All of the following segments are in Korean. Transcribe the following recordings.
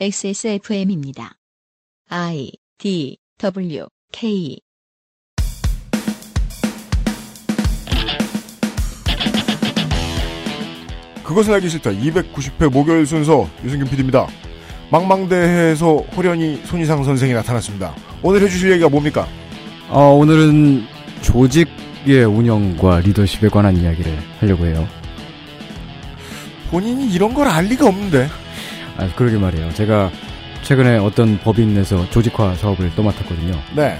XSFM입니다. I D W K 그것은 알기 싫다 290회 목요일 순서 유승균 PD입니다. 망망대해에서 호련히 손희상 선생이 나타났습니다. 오늘 해주실 얘기가 뭡니까? 어, 오늘은 조직의 운영과 리더십에 관한 이야기를 하려고 해요. 본인이 이런 걸 알 리가 없는데. 아, 그러게 말이에요. 제가 최근에 어떤 법인에서 조직화 사업을 떠맡았거든요. 네,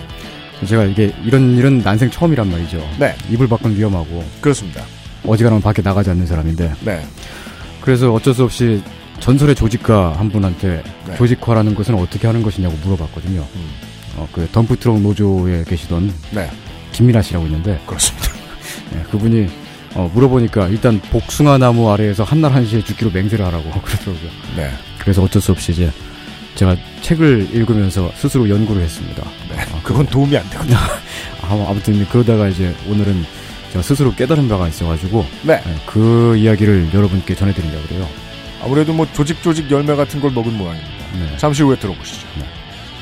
제가 이게 이런 일은 난생 처음이란 말이죠. 네, 이불 밖은 위험하고 그렇습니다. 어지간하면 밖에 나가지 않는 사람인데 네, 그래서 어쩔 수 없이 전설의 조직가 한 분한테 네. 조직화라는 것은 어떻게 하는 것이냐고 물어봤거든요. 음, 어, 그 덤프트럭 노조에 계시던 네, 김민아 씨라고 있는데 그렇습니다. 예, 그분이 어, 물어보니까 일단 복숭아 나무 아래에서 한날 한시에 죽기로 맹세를 하라고 그러더라고요. 네, 그래서 어쩔 수 없이 이제 제가 책을 읽으면서 스스로 연구를 했습니다. 네, 그건 도움이 안 되거든요. 아, 아무튼 그러다가 이제 오늘은 제가 스스로 깨달은 바가 있어가지고 네, 예, 그 이야기를 여러분께 전해드리려고 그래요. 아무래도 뭐 조직 조직 열매 같은 걸 먹은 모양입니다. 네. 잠시 후에 들어보시죠. 네.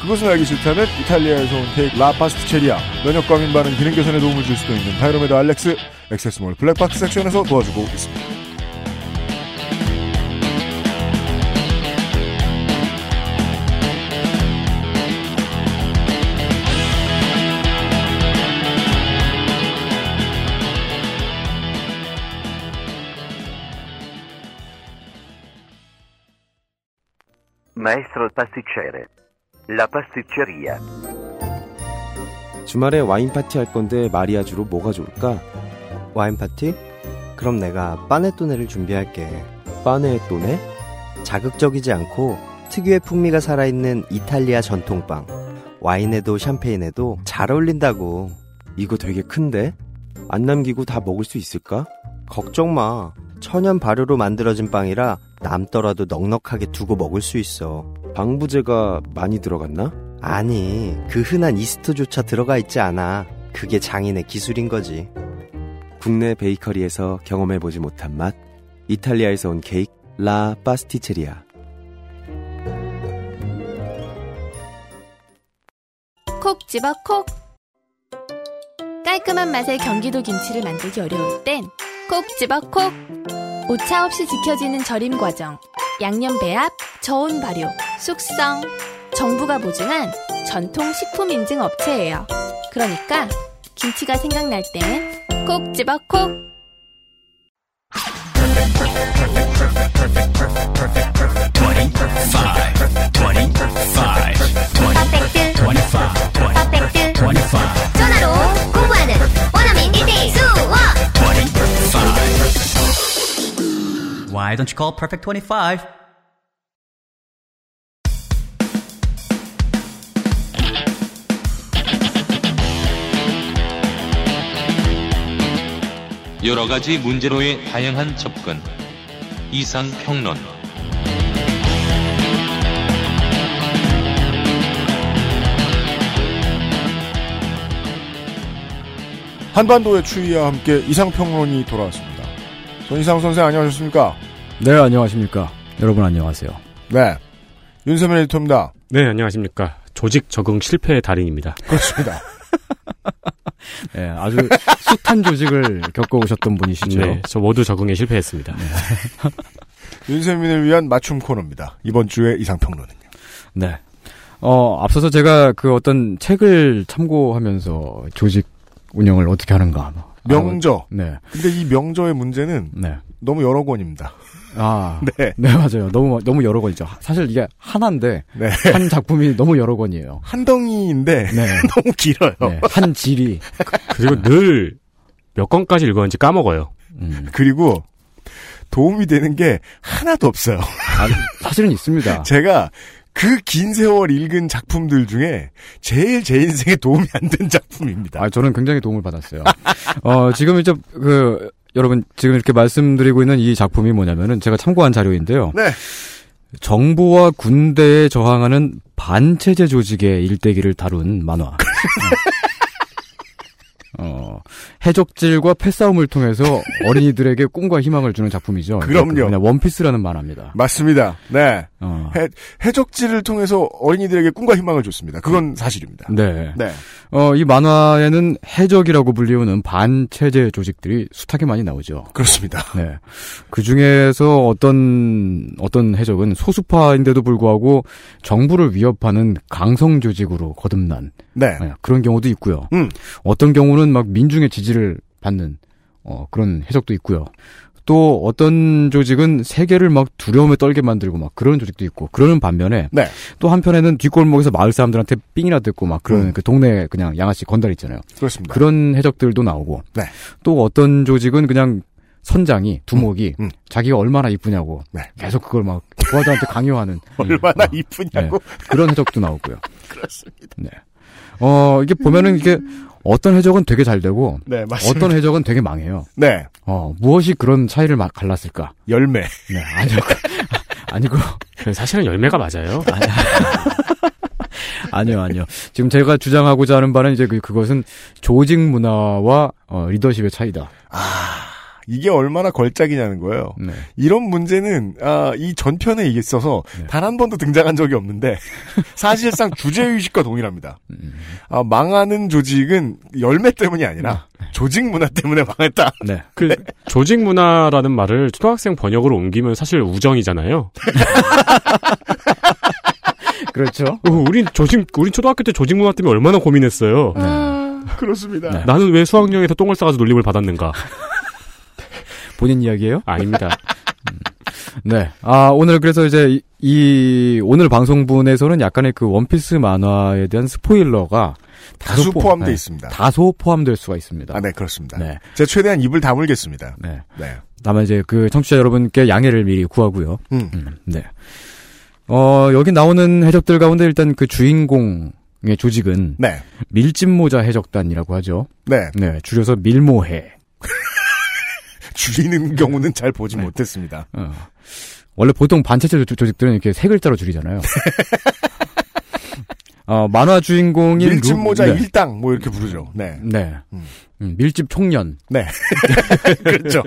그것은 알기 싫다는 이탈리아에서 온 케이크 라파스티체리아 면역 과 민 반응 기능 개선에 도움을 줄 수도 있는 바이로메드 알렉스 액세스몰 블랙박스 섹션에서 도와주고 있습니다. Maestro pasticcere. La pasticceria. 주말에 와인 파티 할 건데 마리아주로 뭐가 좋을까? 와인 파티? 그럼 내가 빠네토네를 준비할게. 빠네또네? 자극적이지 않고 특유의 풍미가 살아있는 이탈리아 전통빵. 와인에도 샴페인에도 잘 어울린다고. 이거 되게 큰데? 안 남기고 다 먹을 수 있을까? 걱정 마. 천연 발효로 만들어진 빵이라 남더라도 넉넉하게 두고 먹을 수 있어. 방부제가 많이 들어갔나? 아니, 그 흔한 이스트조차 들어가 있지 않아. 그게 장인의 기술인 거지. 국내 베이커리에서 경험해보지 못한 맛. 이탈리아에서 온 케이크 라 파스티체리아. 콕 집어 콕 깔끔한 맛의 경기도 김치를 만들기 어려울 땐 콕 집어 콕 오차 없이 지켜지는 절임 과정 양념 배합, 저온 발효, 숙성 정부가 보증한 전통 식품 인증 업체예요 그러니까 김치가 생각날 땐 콕 집어 콕 퍼펙트 퍼펙트 전화로 공부하는 원어민 1대1 수업 Why don't you call Perfect 25? 여러 가지 문제로의 다양한 접근. 이상 평론. 한반도의 추위와 함께 이상 평론이 돌아왔습니다. 손희상 선생 안녕하셨습니까? 네, 안녕하십니까. 여러분 안녕하세요. 네, 윤세민 에디터입니다. 네, 안녕하십니까. 조직 적응 실패의 달인입니다. 그렇습니다. 네, 아주 숱한 조직을 겪어오셨던 분이시죠. 네, 저 모두 적응에 실패했습니다. 윤세민을 위한 맞춤 코너입니다. 이번 주의 이상평론은요. 네. 어, 앞서서 제가 그 어떤 책을 참고하면서 조직 운영을 어떻게 하는가. 뭐 명저. 아, 네. 근데 이 명저의 문제는 네. 너무 여러 권입니다. 아. 네. 네, 맞아요. 너무, 너무 여러 권이죠. 사실 이게 하나인데, 네. 한 작품이 너무 여러 권이에요. 한 덩이인데 네. 너무 길어요. 네. 한 질이. 그리고 늘몇 건까지 읽었는지 까먹어요. 음. 그리고 도움이 되는 게 하나도 없어요. 아, 사실은 있습니다. 제가 그 긴 세월 읽은 작품들 중에 제일 제 인생에 도움이 안 된 작품입니다. 아, 저는 굉장히 도움을 받았어요. 어, 지금 이제 그, 여러분, 지금 이렇게 말씀드리고 있는 이 작품이 뭐냐면은 제가 참고한 자료인데요. 네. 정부와 군대에 저항하는 반체제 조직의 일대기를 다룬 만화. 어, 해적질과 패싸움을 통해서 어린이들에게 꿈과 희망을 주는 작품이죠. 그럼요. 그냥 원피스라는 만화입니다. 맞습니다. 네. 어. 해, 해적질을 통해서 어린이들에게 꿈과 희망을 줬습니다. 그건 사실입니다. 네. 네. 어, 이 만화에는 해적이라고 불리우는 반체제 조직들이 숱하게 많이 나오죠. 그렇습니다. 네. 그 중에서 어떤, 어떤 해적은 소수파인데도 불구하고 정부를 위협하는 강성 조직으로 거듭난 네. 네, 그런 경우도 있고요. 음. 어떤 경우는 막 민중의 지지를 받는 어, 그런 해적도 있고요. 또 어떤 조직은 세계를 막 두려움에 떨게 만들고 막 그런 조직도 있고 그러는 반면에 네. 또 한편에는 뒷골목에서 마을 사람들한테 삥이나 듣고 막 그런 음. 그 동네 그냥 양아치 건달 있잖아요. 그렇습니다. 그런 해적들도 나오고 네. 또 어떤 조직은 그냥 선장이 두목이 음, 음. 자기가 얼마나 이쁘냐고 네. 계속 그걸 막 부하들한테 강요하는 얼마나 어, 이쁘냐고. 네. 그런 해적도 나오고요. 그렇습니다. 네. 어, 이게 보면은 이게 어떤 해적은 되게 잘 되고 네, 맞습니다. 어떤 해적은 되게 망해요. 네. 어, 무엇이 그런 차이를 마- 갈랐을까? 열매. 네, 아니요. 아니고. 사실은 열매가 맞아요. 아니요, 아니요. 지금 제가 주장하고자 하는 바는 이제 그, 그것은 조직 문화와 어, 리더십의 차이다. 이게 얼마나 걸작이냐는 거예요. 네. 이런 문제는 아, 이 전편에 있어서 네. 단한 번도 등장한 적이 없는데 사실상 주제의식과 동일합니다. 음. 아, 망하는 조직은 열매 때문이 아니라 조직 문화 때문에 망했다. 네. 그 조직 문화라는 말을 초등학생 번역으로 옮기면 사실 우정이잖아요. 그렇죠. 어, 우린 조직, 우린 초등학교 때 조직 문화 때문에 얼마나 고민했어요. 그렇습니다. 네. 나는 왜 수학여행에서 똥을 싸가지고 놀림을 받았는가? 본인 이야기예요? 아닙니다. 네. 아, 오늘 그래서 이제 이, 이 오늘 방송분에서는 약간의 그 원피스 만화에 대한 스포일러가 다수 포- 포함되어 네. 있습니다. 다소 포함될 수가 있습니다. 아, 네, 그렇습니다. 네. 제가 최대한 입을 다물겠습니다. 네. 네. 다만 이제 그 청취자 여러분께 양해를 미리 구하고요. 음. 음, 네. 어, 여기 나오는 해적들 가운데 일단 그 주인공 의 조직은 네. 밀짚모자 해적단이라고 하죠. 네. 네, 줄여서 밀모해. 줄이는 경우는 잘 보지 네. 못했습니다. 어. 원래 보통 반체제 조- 조직들은 이렇게 세 글자로 줄이잖아요. 어, 만화 주인공인 루- 모자 네. 일당 뭐 이렇게 부르죠. 네. 네. 음. 음, 밀집 총년. 네. 그렇죠.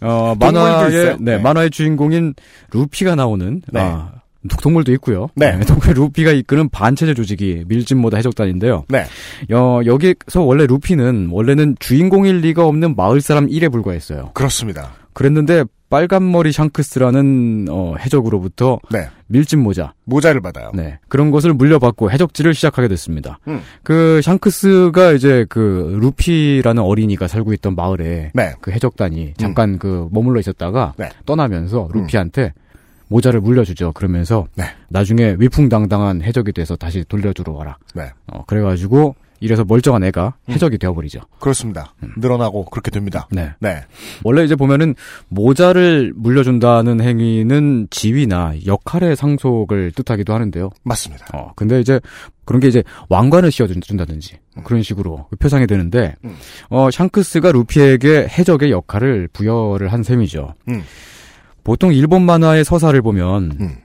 어, 만화의. 네, 네. 만화의 주인공인 루피가 나오는 네. 아, 동물도 있고요. 네. 동물 루피가 이끄는 반체제 조직이 밀집모다 해적단인데요. 네. 어, 여기서 원래 루피는 원래는 주인공일 리가 없는 마을 사람 1에 불과했어요. 그렇습니다. 그랬는데 빨간머리 샹크스라는 어, 해적으로부터 네. 밀집모자 모자를 받아요. 네. 그런 것을 물려받고 해적질을 시작하게 됐습니다. 음. 그 샹크스가 이제 그 루피라는 어린이가 살고 있던 마을에 네. 그 해적단이 잠깐 그 머물러 있었다가 네. 떠나면서 루피한테 모자를 물려주죠. 그러면서 네. 나중에 위풍당당한 해적이 돼서 다시 돌려주러 와라. 네. 어, 그래가지고 이래서 멀쩡한 애가 해적이 되어버리죠. 그렇습니다. 늘어나고 그렇게 됩니다. 네. 네. 원래 이제 보면은 모자를 물려준다는 행위는 지위나 역할의 상속을 뜻하기도 하는데요. 맞습니다. 어, 근데 이제 그런 게 이제 왕관을 씌워준다든지 그런 식으로 표상이 되는데 음. 어, 샹크스가 루피에게 해적의 역할을 부여를 한 셈이죠. 음. 보통 일본 만화의 서사를 보면 음.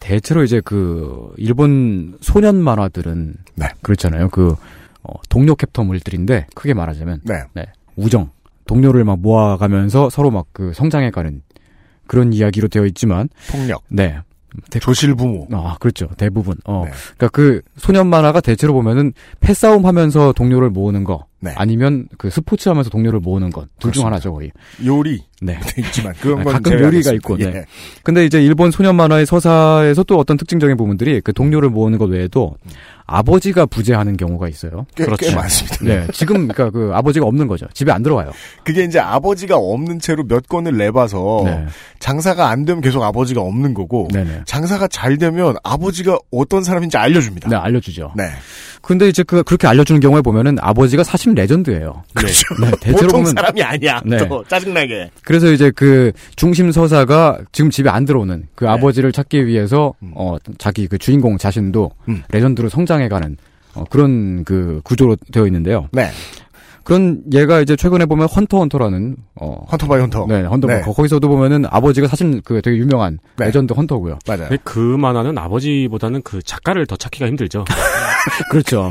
대체로 이제 그 일본 소년 만화들은 네. 그렇잖아요. 그 어, 동료 캡터 물들인데 크게 말하자면 네. 우정 동료를 막 모아가면서 서로 막 그 성장해가는 그런 이야기로 되어 있지만 폭력. 네. 대- 조실 부모. 아, 그렇죠. 대부분. 어. 네. 그러니까 그 소년 만화가 대체로 보면은 패싸움 하면서 동료를 모으는 거 네. 아니면 그 스포츠 하면서 동료를 모으는 것둘 중. 하나죠, 거의. 요리. 네. 있지만 그런 아, 건 가끔. 요리가 있고, 네. 예. 근데 이제 일본 소년 만화의 서사에서 또 어떤 특징적인 부분들이 그 동료를 모으는 것 외에도 아버지가 부재하는 경우가 있어요. 꽤, 그렇죠. 꽤 많습니다. 네. 지금 그러니까 그 아버지가 없는 거죠. 집에 안 들어와요. 그게 이제 아버지가 없는 채로 몇 건을 내봐서 네. 장사가 안 되면 계속 아버지가 없는 거고 네네. 장사가 잘 되면 아버지가 어떤 사람인지 알려줍니다. 네, 알려주죠. 네. 근데 이제 그 그렇게 알려주는 경우에 보면은 아버지가 사실 legend예요. 그렇죠. 네, 대체로 보통 보면 사람이 아니야. 네. 또 짜증나게. 그래서 이제 그 중심 서사가 지금 집에 안 들어오는 그 아버지를 찾기 위해서 네. 음. 어 자기 그 주인공 자신도 음. legend로 성장해가는 어, 그런 그 구조로 되어 있는데요. 네. 그런 예가 이제 최근에 보면 Hunter Hunter라는 어 Hunter by Hunter. 네 헌터 네. 거- 거기서도 보면은 아버지가 사실 그 되게 유명한 네. legend hunter고요. 맞아요. 근데 그 만화는 아버지보다는 그 작가를 더 찾기가 힘들죠. 그렇죠.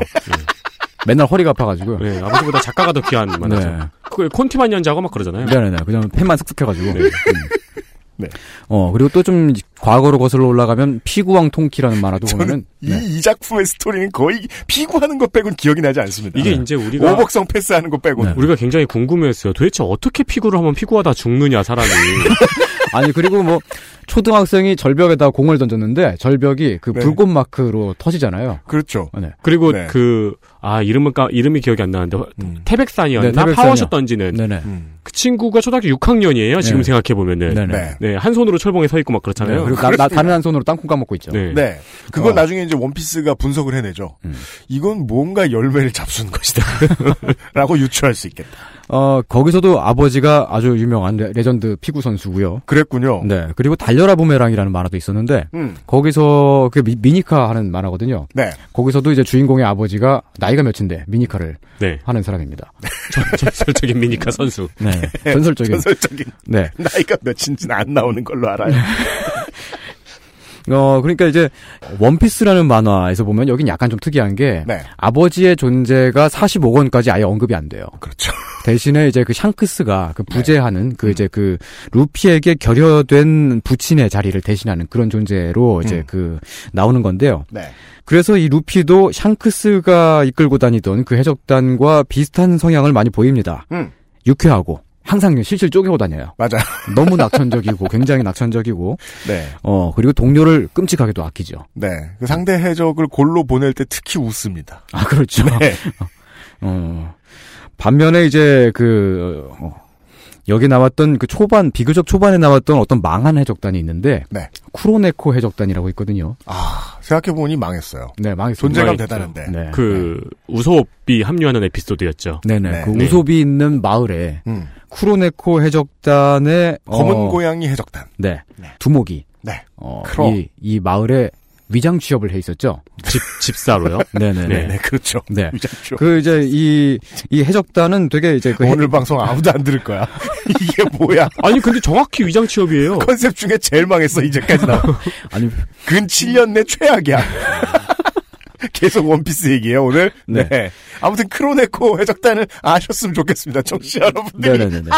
맨날 허리가 아파가지고. 네, 아버지보다 작가가 더 귀한 만화죠. 네. 그 콘티만 연재하고 막 그러잖아요. 네네네. 그냥 펜만 쓱쓱해가지고. 네. 음. 네. 어, 그리고 또 좀 과거로 거슬러 올라가면 피구왕 통키라는 만화도 저는 보면은. 이, 네. 이 작품의 스토리는 거의 피구하는 것 빼곤 기억이 나지 않습니다. 이게 네. 이제 우리가 오복성 패스하는 것 빼곤. 네. 우리가 굉장히 궁금해했어요. 도대체 어떻게 피구를 하면 피구하다 죽느냐 사람이. 아니, 그리고 뭐, 초등학생이 절벽에다 공을 던졌는데, 절벽이 그 네. 불꽃 마크로 터지잖아요. 그렇죠. 네. 그리고 네. 그, 아, 이름은, 까, 이름이 기억이 안 나는데, 음. 태백산이었나? 네, 태백산이요. 파워슛 던지는. 네네. 그 친구가 초등학교 6학년이에요. 지금 네. 생각해 보면은. 네. 네네. 네. 한 손으로 철봉에 서 있고 막 네, 그렇잖아요. 그리고 나, 나, 다른 한 손으로 땅콩 까먹고 있죠. 네. 네. 그건 어. 나중에 이제 원피스가 분석을 해내죠. 음. 이건 뭔가 열매를 잡수는 것이다. 라고 유추할 수 있겠다. 어, 거기서도 아버지가 아주 유명한 le, legend 피구 선수고요. 그랬군요. 네. 그리고 달려라 부메랑이라는 만화도 있었는데, 음. 거기서 그 미, 미니카 하는 만화거든요. 네. 거기서도 이제 주인공의 아버지가 나이가 몇인데 미니카를 네. 하는 사람입니다. 전설적인 미니카 선수. 네. 전설적인. 전설적인 네. 나이가 몇인지는 안 나오는 걸로 알아요. 어, 그러니까 이제 원피스라는 만화에서 보면 여긴 약간 좀 특이한 게 네. 아버지의 존재가 45권까지 아예 언급이 안 돼요. 그렇죠. 대신에 이제 그 샹크스가 그 부재하는 네. 그 이제 그 루피에게 결여된 부친의 자리를 대신하는 그런 존재로 이제 음. 그 나오는 건데요. 네. 그래서 이 루피도 샹크스가 이끌고 다니던 그 해적단과 비슷한 성향을 많이 보입니다. 음. 유쾌하고 항상 실실 쪼개고 다녀요. 맞아요. 너무 낙천적이고 굉장히 낙천적이고 네. 어 그리고 동료를 끔찍하게도 아끼죠. 네. 그 상대 해적을 골로 보낼 때 특히 웃습니다. 아 그렇죠. 네. 어 반면에 이제 그 어, 여기 나왔던 그 초반 비교적 초반에 나왔던 어떤 망한 해적단이 있는데 네. 쿠로네코 해적단이라고 있거든요. 아, 생각해 보니 망했어요. 네, 망했습니다. 존재감. 대단한데. 네. 그, 우소업이 합류하는 에피소드였죠. 네네. 네. 그 네. 우솝이 있는 마을에 음. 쿠로네코 해적단의 검은 어, 고양이 해적단. 네. 네. 두목이 네. 어. 이, 이 마을에 위장 취업을 해 있었죠. 집, 집사로요? 네네네. 네. 네, 그렇죠. 네. 위장쇼. 그 이제 이, 이 해적단은 되게 이제 그 오늘 방송 아무도 안 들을 거야. 이게 뭐야? 아니, 근데 정확히 위장 취업이에요. 컨셉 중에 제일 망했어, 이제까지 나. 아니 근 7년 내 최악이야. 계속 원피스 얘기예요 오늘. 네. 네. 아무튼 크로네코 해적단을 아셨으면 좋겠습니다, 청취자 여러분들이. 네네네네.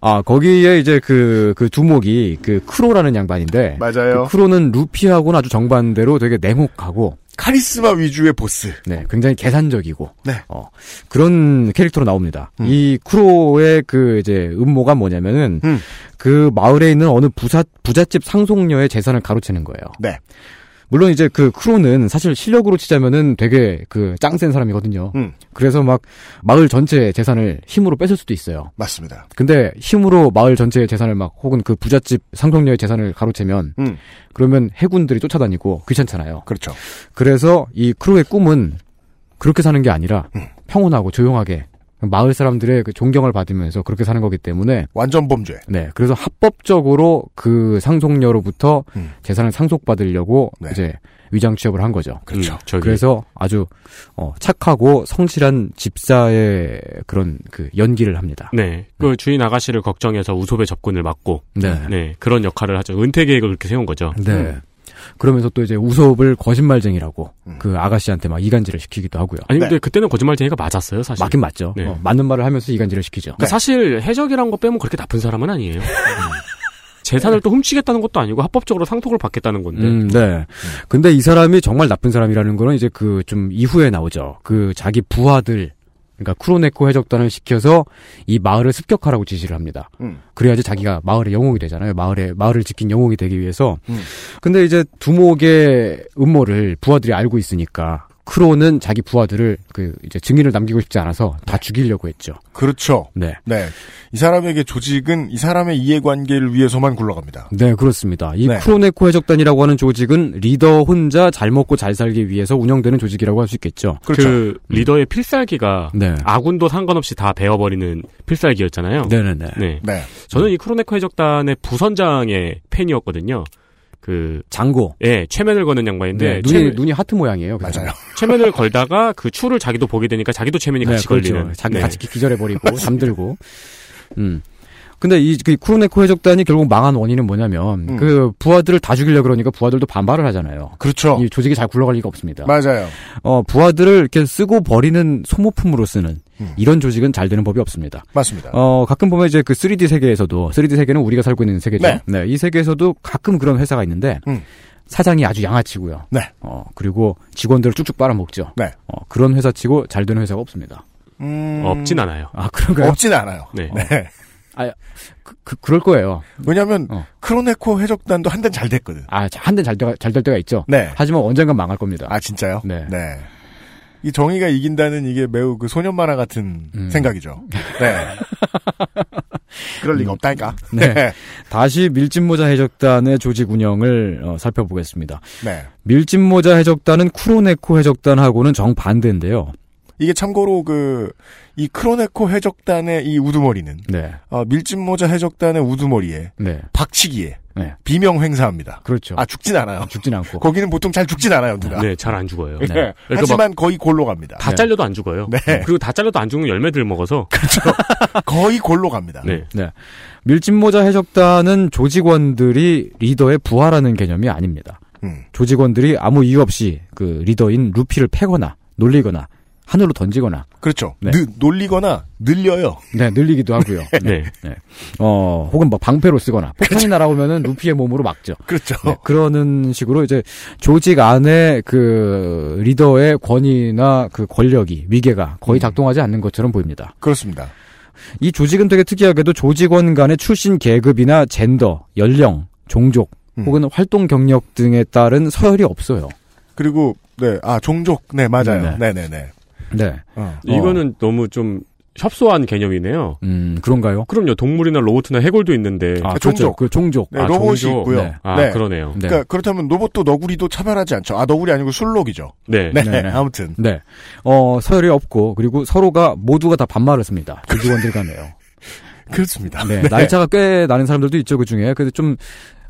아 거기에 이제 그그 두목이 그 크로라는 양반인데 맞아요. 그 크로는 루피하고는 아주 정반대로 되게 냉혹하고 카리스마 위주의 보스. 네 굉장히 계산적이고 네. 어 그런 캐릭터로 나옵니다. 음. 이 크로의 그 이제 음모가 뭐냐면은 음. 그 마을에 있는 어느 부자 부잣집 상속녀의 재산을 가로채는 거예요. 네. 물론 이제 그 크로는 사실 실력으로 치자면은 되게 그 짱 센 사람이거든요. 음, 그래서 막 마을 전체의 재산을 힘으로 뺏을 수도 있어요. 맞습니다. 근데 힘으로 마을 전체의 재산을 막 혹은 그 부잣집 상속녀의 재산을 가로채면 음, 그러면 해군들이 쫓아다니고 귀찮잖아요. 그렇죠. 그래서 이 크루의 꿈은 그렇게 사는 게 아니라 음. 평온하고 조용하게 마을 사람들의 그 존경을 받으면서 그렇게 사는 거기 때문에 완전 범죄. 네 그래서 합법적으로 그 상속녀로부터 음. 재산을 상속받으려고 네. 이제 위장 취업을 한 거죠. 그렇죠. 음, 저기. 그래서 아주 어, 착하고 성실한 집사의 그런 그 연기를 합니다. 네. 그 주인 아가씨를 걱정해서 우솝의 접근을 막고. 네. 네. 그런 역할을 하죠. 은퇴 계획을 그렇게 세운 거죠. 네. 음. 그러면서 또 이제 우섭을 거짓말쟁이라고 음. 그 아가씨한테 막 이간질을 시키기도 하고요. 아니, 네. 근데 그때는 거짓말쟁이가 맞았어요, 사실. 맞긴 맞죠. 네. 어, 맞는 말을 하면서 이간질을 시키죠. 그러니까 사실 해적이란 거 빼면 그렇게 나쁜 사람은 아니에요. 재산을 또 훔치겠다는 것도 아니고 합법적으로 상속을 받겠다는 건데. 음, 네. 근데 이 사람이 정말 나쁜 사람이라는 거는 이제 그 좀 이후에 나오죠. 그 자기 부하들, 그러니까 크로네코 해적단을 시켜서 이 마을을 습격하라고 지시를 합니다. 음. 그래야지 자기가 마을의 영웅이 되잖아요. 마을에 마을을 지킨 영웅이 되기 위해서. 음. 근데 이제 두목의 음모를 부하들이 알고 있으니까 크로는 자기 부하들을 그 이제 증인을 남기고 싶지 않아서 다 죽이려고 했죠. 그렇죠. 네. 네. 이 사람에게 조직은 이 사람의 이해관계를 위해서만 굴러갑니다. 네, 그렇습니다. 이 네. 크로네코 해적단이라고 하는 조직은 리더 혼자 잘 먹고 잘 살기 위해서 운영되는 조직이라고 할 수 있겠죠. 그렇죠. 그 리더의 필살기가 네. 아군도 상관없이 다 베어버리는 필살기였잖아요. 네네네. 네. 네. 저는 이 크로네코 해적단의 부선장의 팬이었거든요. 그, 장고. 예, 최면을 거는 양반인데, 네, 눈이, 최면, 눈이 하트 모양이에요. 그 맞아요. 최면을 걸다가 그 추를 자기도 보게 되니까 자기도 최면이 네, 같이 그렇죠. 걸리는. 자기 네. 같이 기절해 버리고, 잠들고. 음. 근데 이, 그 쿠로네코 해적단이 결국 망한 원인은 뭐냐면, 음. 그 부하들을 다 죽이려 그러니까 부하들도 반발을 하잖아요. 그렇죠. 이 조직이 잘 굴러갈 리가 없습니다. 맞아요. 어, 부하들을 이렇게 쓰고 버리는 소모품으로 쓰는 음. 이런 조직은 잘 되는 법이 없습니다. 맞습니다. 어, 가끔 보면 이제 그 3D 세계에서도, 3D 세계는 우리가 살고 있는 세계죠. 네. 이 세계에서도 가끔 그런 회사가 있는데, 음. 사장이 아주 양아치고요. 네. 어, 그리고 직원들을 쭉쭉 빨아먹죠. 네. 어, 그런 회사 치고 잘 되는 회사가 없습니다. 음, 없진 않아요. 아, 그런가요? 없진 않아요. 네. 네. 그, 그, 그 럴 거예요. 왜냐하면 어. 크로네코 해적단도 한 대 잘 됐거든. 아, 한 대 잘 잘 될 때가 있죠. 네. 하지만 언젠간 망할 겁니다. 아 진짜요? 네. 이 정의가 이긴다는 이게 매우 그 소년 만화 같은 음. 생각이죠. 네. 그럴 리가 없다니까. 네. 다시 밀짚모자 해적단의 조직 운영을 어, 살펴보겠습니다. 네. 밀짚모자 해적단은 쿠로네코 해적단하고는 정반대인데요. 이게 참고로 그 이 크로네코 해적단의 이 우두머리는 네. 어, 밀짚모자 해적단의 우두머리에 네. 박치기에 네. 비명 행사합니다. 그렇죠. 아 죽진 않아요. 죽진 않고. 거기는 보통 잘 죽진 않아요 누가. 네, 잘 안 죽어요. 네. 그러니까 하지만 거의 골로 갑니다. 다 네. 잘려도 안 죽어요. 네. 그리고 다 잘려도 안 죽는 열매들 먹어서. 거의 골로 갑니다. 네. 네. 밀짚모자 해적단은 조직원들이 리더의 부하라는 개념이 아닙니다. 음. 조직원들이 아무 이유 없이 그 리더인 루피를 패거나 놀리거나 하늘로 던지거나 그렇죠. 네. 느- 놀리거나 늘려요. 네, 늘리기도 하고요. 네. 네. 어, 혹은 뭐 방패로 쓰거나 폭탄이 날아오면은 루피의 몸으로 막죠. 그렇죠. 네, 그러는 식으로 이제 조직 안에 그 리더의 권위나 그 권력이 위계가 거의 음. 작동하지 않는 것처럼 보입니다. 그렇습니다. 이 조직은 되게 특이하게도 조직원 간의 출신 계급이나 젠더, 연령, 종족 음. 혹은 활동 경력 등에 따른 서열이 없어요. 그리고 네, 아 종족, 네 맞아요. 네. 네, 네, 네. 네. 어. 이거는 너무 좀 협소한 개념이네요. 음, 그런가요? 그럼요. 동물이나 로봇이나 해골도 있는데. 아, 종족. 그렇죠. 그 종족. 네, 아, 로봇이 종족. 있고요. 네. 아, 네. 그러네요. 네. 그러니까 그렇다면 로봇도 너구리도 차별하지 않죠. 아 너구리 아니고 술록이죠. 네. 네, 네, 네. 아무튼 네. 어, 서열이 없고, 그리고 서로가 모두가 다 반말을 씁니다. 조직원들 간에요. 그렇습니다. 네, 나이차가 꽤 나는 사람들도 있죠, 그 중에. 그래서 좀,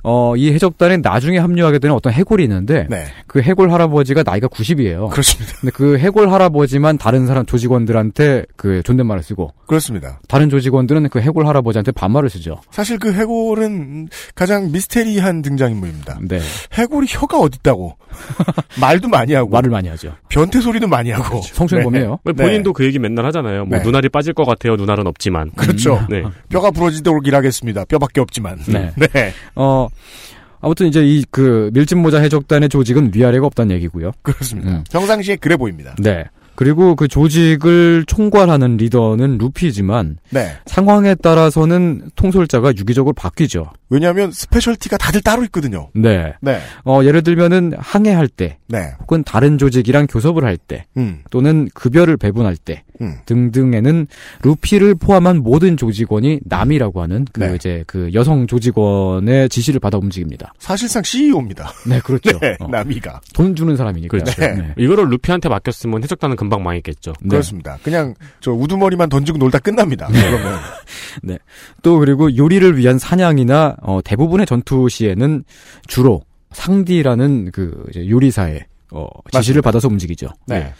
어, 이 해적단에 나중에 합류하게 되는 어떤 해골이 있는데, 네, 그 해골 할아버지가 나이가 90이에요. 그렇습니다. 근데 그 해골 할아버지만 다른 사람 조직원들한테 그 존댓말을 쓰고, 그렇습니다. 다른 조직원들은 그 해골 할아버지한테 반말을 쓰죠. 사실 그 해골은 가장 미스테리한 등장인물입니다. 네. 해골이 혀가 어딨다고 말도 많이 하고 말을 많이 하죠. 변태 소리도 많이 하고 성추행범이에요. 왜 본인도 그 얘기 맨날 하잖아요. 뭐 네. 눈알이 빠질 것 같아요. 눈알은 없지만. 그렇죠. 네. 뼈가 부러지도록 일하겠습니다. 뼈밖에 없지만. 네. 네. 어, 아무튼 이제 이 그 밀짚모자 해적단의 조직은 위아래가 없다는 얘기고요. 그렇습니다. 음. 평상시에 그래 보입니다. 네. 그리고 그 조직을 총괄하는 리더는 루피지만 네. 상황에 따라서는 통솔자가 유기적으로 바뀌죠. 왜냐하면 스페셜티가 다들 따로 있거든요. 네. 네. 어, 예를 들면은 항해할 때 네. 혹은 다른 조직이랑 교섭을 할 때 음. 또는 급여를 배분할 때 음. 등등에는 루피를 포함한 모든 조직원이 남이라고 하는 그 네. 이제 그 여성 조직원의 지시를 받아 움직입니다. 사실상 CEO입니다. 네, 그렇죠. 네. 어, 남이가. 돈 주는 사람이니까. 그렇죠. 네. 이거를 루피한테 맡겼으면 해적단은 금방 망했겠죠. 네. 그렇습니다. 그냥 저 우두머리만 던지고 놀다 끝납니다. 그러면 또 그리고 요리를 위한 사냥이나 어, 대부분의 전투 시에는 주로 상디라는 그 이제 요리사의 어, 지시를 맞습니다. 받아서 움직이죠. 네.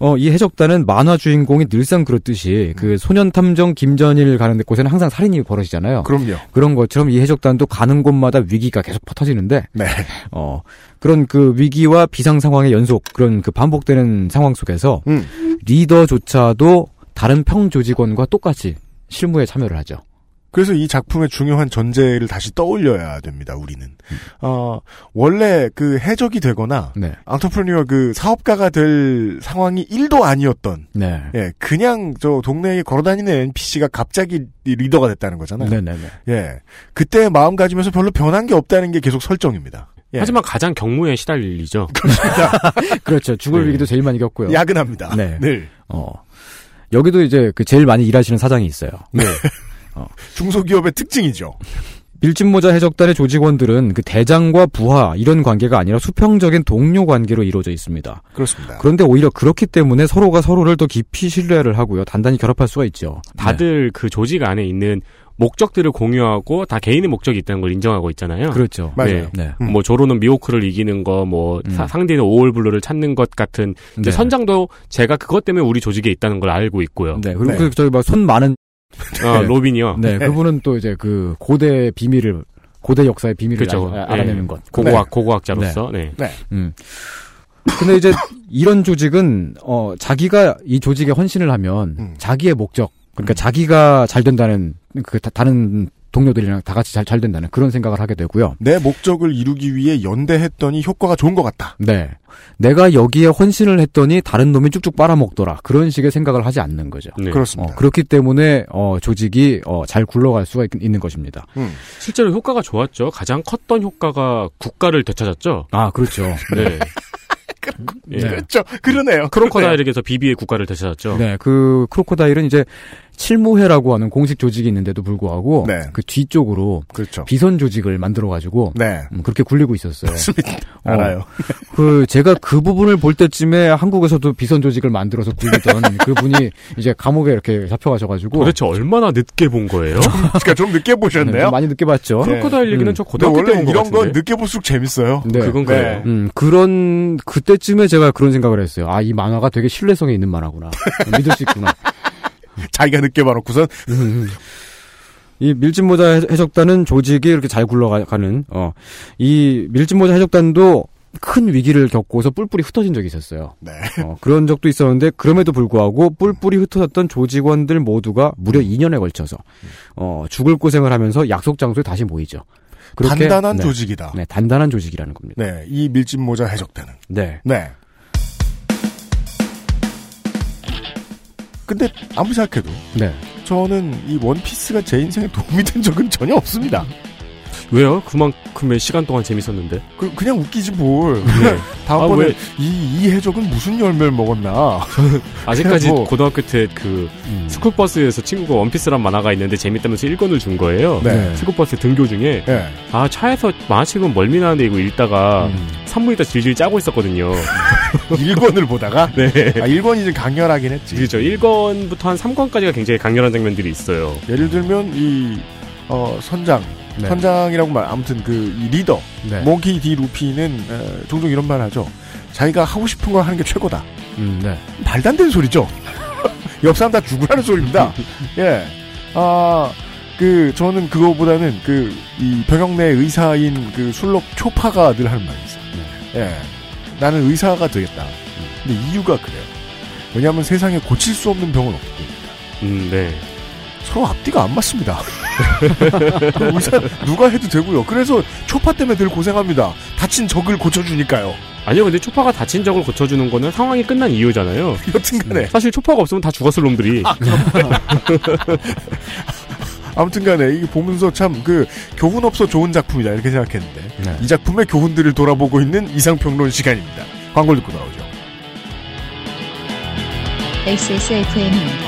어, 이 해적단은 만화 주인공이 늘상 그렇듯이 그 소년 탐정 김전일 가는 곳에는 항상 살인이 벌어지잖아요. 그럼요. 그런 것처럼 이 해적단도 가는 곳마다 위기가 계속 퍼터지는데 네. 어 그런 그 위기와 비상 상황의 연속 그런 그 반복되는 상황 속에서 음. 리더조차도 다른 평 조직원과 똑같이 실무에 참여를 하죠. 그래서 이 작품의 중요한 전제를 다시 떠올려야 됩니다. 우리는 어 원래 그 해적이 되거나 네. 앙터프레니어 그 사업가가 될 상황이 1도 아니었던 네. 예 그냥 저 동네에 걸어다니는 NPC가 갑자기 이 리더가 됐다는 거잖아요. 네네네. 예 그때 마음가짐에서 별로 변한 게 없다는 게 계속 설정입니다. 예. 하지만 가장 경무에 시달릴 일이죠. 그렇죠. 죽을 네. 위기도 제일 많이 겪고요. 야근합니다. 네. 늘 어. 여기도 이제 그 제일 많이 일하시는 사장이 있어요. 네. 중소기업의 특징이죠. 밀짚모자 해적단의 조직원들은 그 대장과 부하 이런 관계가 아니라 수평적인 동료 관계로 이루어져 있습니다. 그렇습니다. 그런데 오히려 그렇기 때문에 서로가 서로를 더 깊이 신뢰를 하고요. 단단히 결합할 수가 있죠. 다들 그 조직 안에 있는 목적들을 공유하고 다 개인의 목적이 있다는 걸 인정하고 있잖아요. 네. 그렇죠. 맞아요. 네. 음. 뭐 조로는 미호크를 이기는 거, 뭐 음. 사- 상대는 오월블루를 찾는 것 같은 이제 네. 선장도 제가 그것 때문에 우리 조직에 있다는 걸 알고 있고요. 네. 그리고 네. 그 저기 막 손 많은 아, 로빈이요? 네, 그분은 또 이제 그 고대 비밀을 고대 역사의 비밀을 그렇죠. 알, 알아내는 네. 것. 고고학- 고고학자로서, 네. 네. 음. 근데 이제 이런 조직은 어 자기가 이 조직에 헌신을 하면 음. 자기의 목적 그러니까 자기가 잘 된다는 그 다, 다른 동료들이랑 다 같이 잘, 잘 된다는 그런 생각을 하게 되고요. 내 목적을 이루기 위해 연대했더니 효과가 좋은 것 같다. 네. 내가 여기에 헌신을 했더니 다른 놈이 쭉쭉 빨아먹더라. 그런 식의 생각을 하지 않는 거죠. 네. 그렇습니다. 어, 그렇기 때문에 어, 조직이 어, 잘 굴러갈 수가 있, 는 것입니다. 음. 실제로 효과가 좋았죠. 가장 컸던 효과가 국가를 되찾았죠. 아, 그렇죠. 네. 예. 그렇죠. 그러네요. 크로커다일에게서 비비의 국가를 되찾았죠. 네, 그 크로코다일은 이제 칠무회라고 하는 공식 조직이 있는데도 불구하고 네. 그 뒤쪽으로 그렇죠. 비선 조직을 만들어 가지고 네. 그렇게 굴리고 있었어요. 어, 알아요. 그 제가 그 부분을 볼 때쯤에 한국에서도 비선 조직을 만들어서 굴리던 그분이 이제 감옥에 이렇게 잡혀가셔 가지고 도대체 얼마나 늦게 본 거예요? 그러니까 좀 늦게 보셨네요. 네, 좀 많이 늦게 봤죠. 크로커다일 얘기는 음. 저 고등학교 때 원래 본것 이런 같은데. 건 늦게 볼수록 재밌어요. 네. 그건 네. 그래요. 음, 그런, 그때쯤에 제가 그런 생각을 했어요. 아, 이 만화가 되게 신뢰성이 있는 만화구나. 믿을 수 있구나. 자기가 늦게 봐놓고선 이 밀짚모자 해적- 해적단은 조직이 이렇게 잘 굴러가는, 어, 이 밀짚모자 해적단도 큰 위기를 겪고서 뿔뿔이 흩어진 적이 있었어요. 네. 어, 그런 적도 있었는데, 그럼에도 불구하고 뿔뿔이 흩어졌던 조직원들 모두가 무려 2년에 걸쳐서, 어, 죽을 고생을 하면서 약속 장소에 다시 모이죠. 그렇게- 단단한 네. 조직이다. 네, 단단한 조직이라는 겁니다. 네, 이 밀짚 모자 해적단은. 네. 네. 근데 아무리 생각해도 네. 저는 이 원피스가 제 인생에 도움이 된 적은 전혀 없습니다. 왜요? 그만큼의 시간 동안 재밌었는데. 그, 그냥 웃기지 뭘. 네. 다음번에 아, 왜? 이, 이 해적은 무슨 열매를 먹었나. 아직까지 뭐. 고등학교 때그 음. 스쿨버스에서 친구가 원피스란 만화가 있는데 재밌다면서 1권을 준 거예요. 네. 스쿨버스 등교 중에 예. 아 차에서 만화책은 멀미 나는데 이거 읽다가 음. 산문이다 질질 짜고 있었거든요. 1권을 보다가 네. 아, 1권이 좀 강렬하긴 했지. 그렇죠. 1권부터 한 3권까지가 굉장히 강렬한 장면들이 있어요. 예를 들면 이 어, 선장, 네. 선장이라고 말 아무튼 그이 리더 네. 몽키 디 루피는 에, 종종 이런 말 하죠. 자기가 하고 싶은 걸 하는 게 최고다. 음, 네. 말도 안 되는 소리죠. 옆 사람 다 죽으라는 소리입니다. 예. 아, 그, 저는 그거보다는 그, 이 병역 내 의사인 그 술록 초파가 늘 하는 말이 있어요. 예. 나는 의사가 되겠다. 근데 이유가 그래요. 왜냐하면 세상에 고칠 수 없는 병은 없기 때문입니다. 음, 네. 서로 앞뒤가 안 맞습니다. 그 의사 누가 해도 되고요. 그래서 초파 때문에 늘 고생합니다. 다친 적을 고쳐주니까요. 아니요, 근데 초파가 다친 적을 고쳐주는 거는 상황이 끝난 이유잖아요. 여튼간에 사실 초파가 없으면 다 죽었을 놈들이. 아무튼간에 이게 보면서 참 그 교훈 없어 좋은 작품이다 이렇게 생각했는데 네. 이 작품의 교훈들을 돌아보고 있는 이상평론 시간입니다. 광고 듣고 나오죠. XSFM입니다.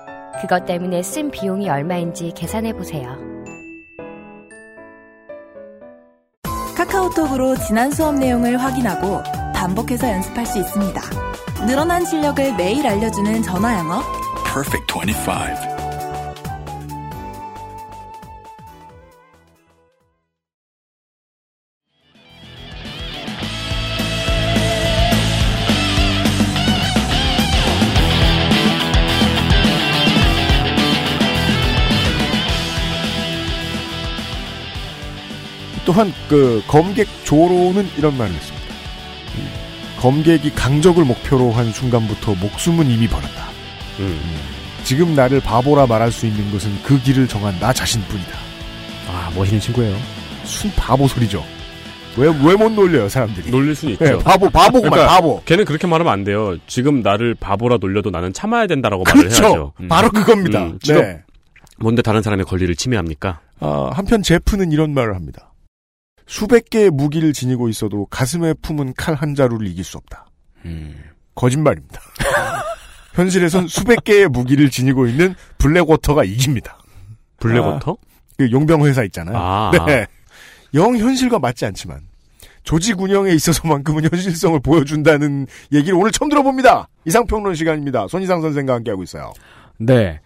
그것 때문에 쓴 비용이 얼마인지 계산해 보세요. 카카오톡으로 지난 수업 내용을 확인하고 반복해서 연습할 수 있습니다. 늘어난 실력을 매일 알려주는 전화 영어. Perfect 25. 또한 그 검객 조로는 이런 말을 했습니다. 음, 검객이 강적을 목표로 한 순간부터 목숨은 이미 벌었다. 음. 지금 나를 바보라 말할 수 있는 것은 그 길을 정한 나 자신뿐이다. 아, 멋있는 친구예요. 순 바보 소리죠. 왜 왜 못 놀려요 사람들이? 놀릴 수는 있죠. 네, 바보 바보구만 그러니까 바보. 걔는 그렇게 말하면 안 돼요. 지금 나를 바보라 놀려도 나는 참아야 된다라고 말을 그렇죠. 해야죠. 음. 바로 그겁니다. 음, 지금 네. 뭔데 다른 사람의 권리를 침해합니까? 아, 한편 제프는 이런 말을 합니다. 수백 개의 무기를 지니고 있어도 가슴에 품은 칼 한 자루를 이길 수 없다. 거짓말입니다. 현실에선 수백 개의 무기를 지니고 있는 블랙워터가 이깁니다. 블랙워터? 아, 그 용병 회사 있잖아요. 아. 네. 영 현실과 맞지 않지만 조직 운영에 있어서만큼은 현실성을 보여준다는 얘기를 오늘 처음 들어봅니다. 이상평론 시간입니다. 손이상 선생과 함께하고 있어요. 네.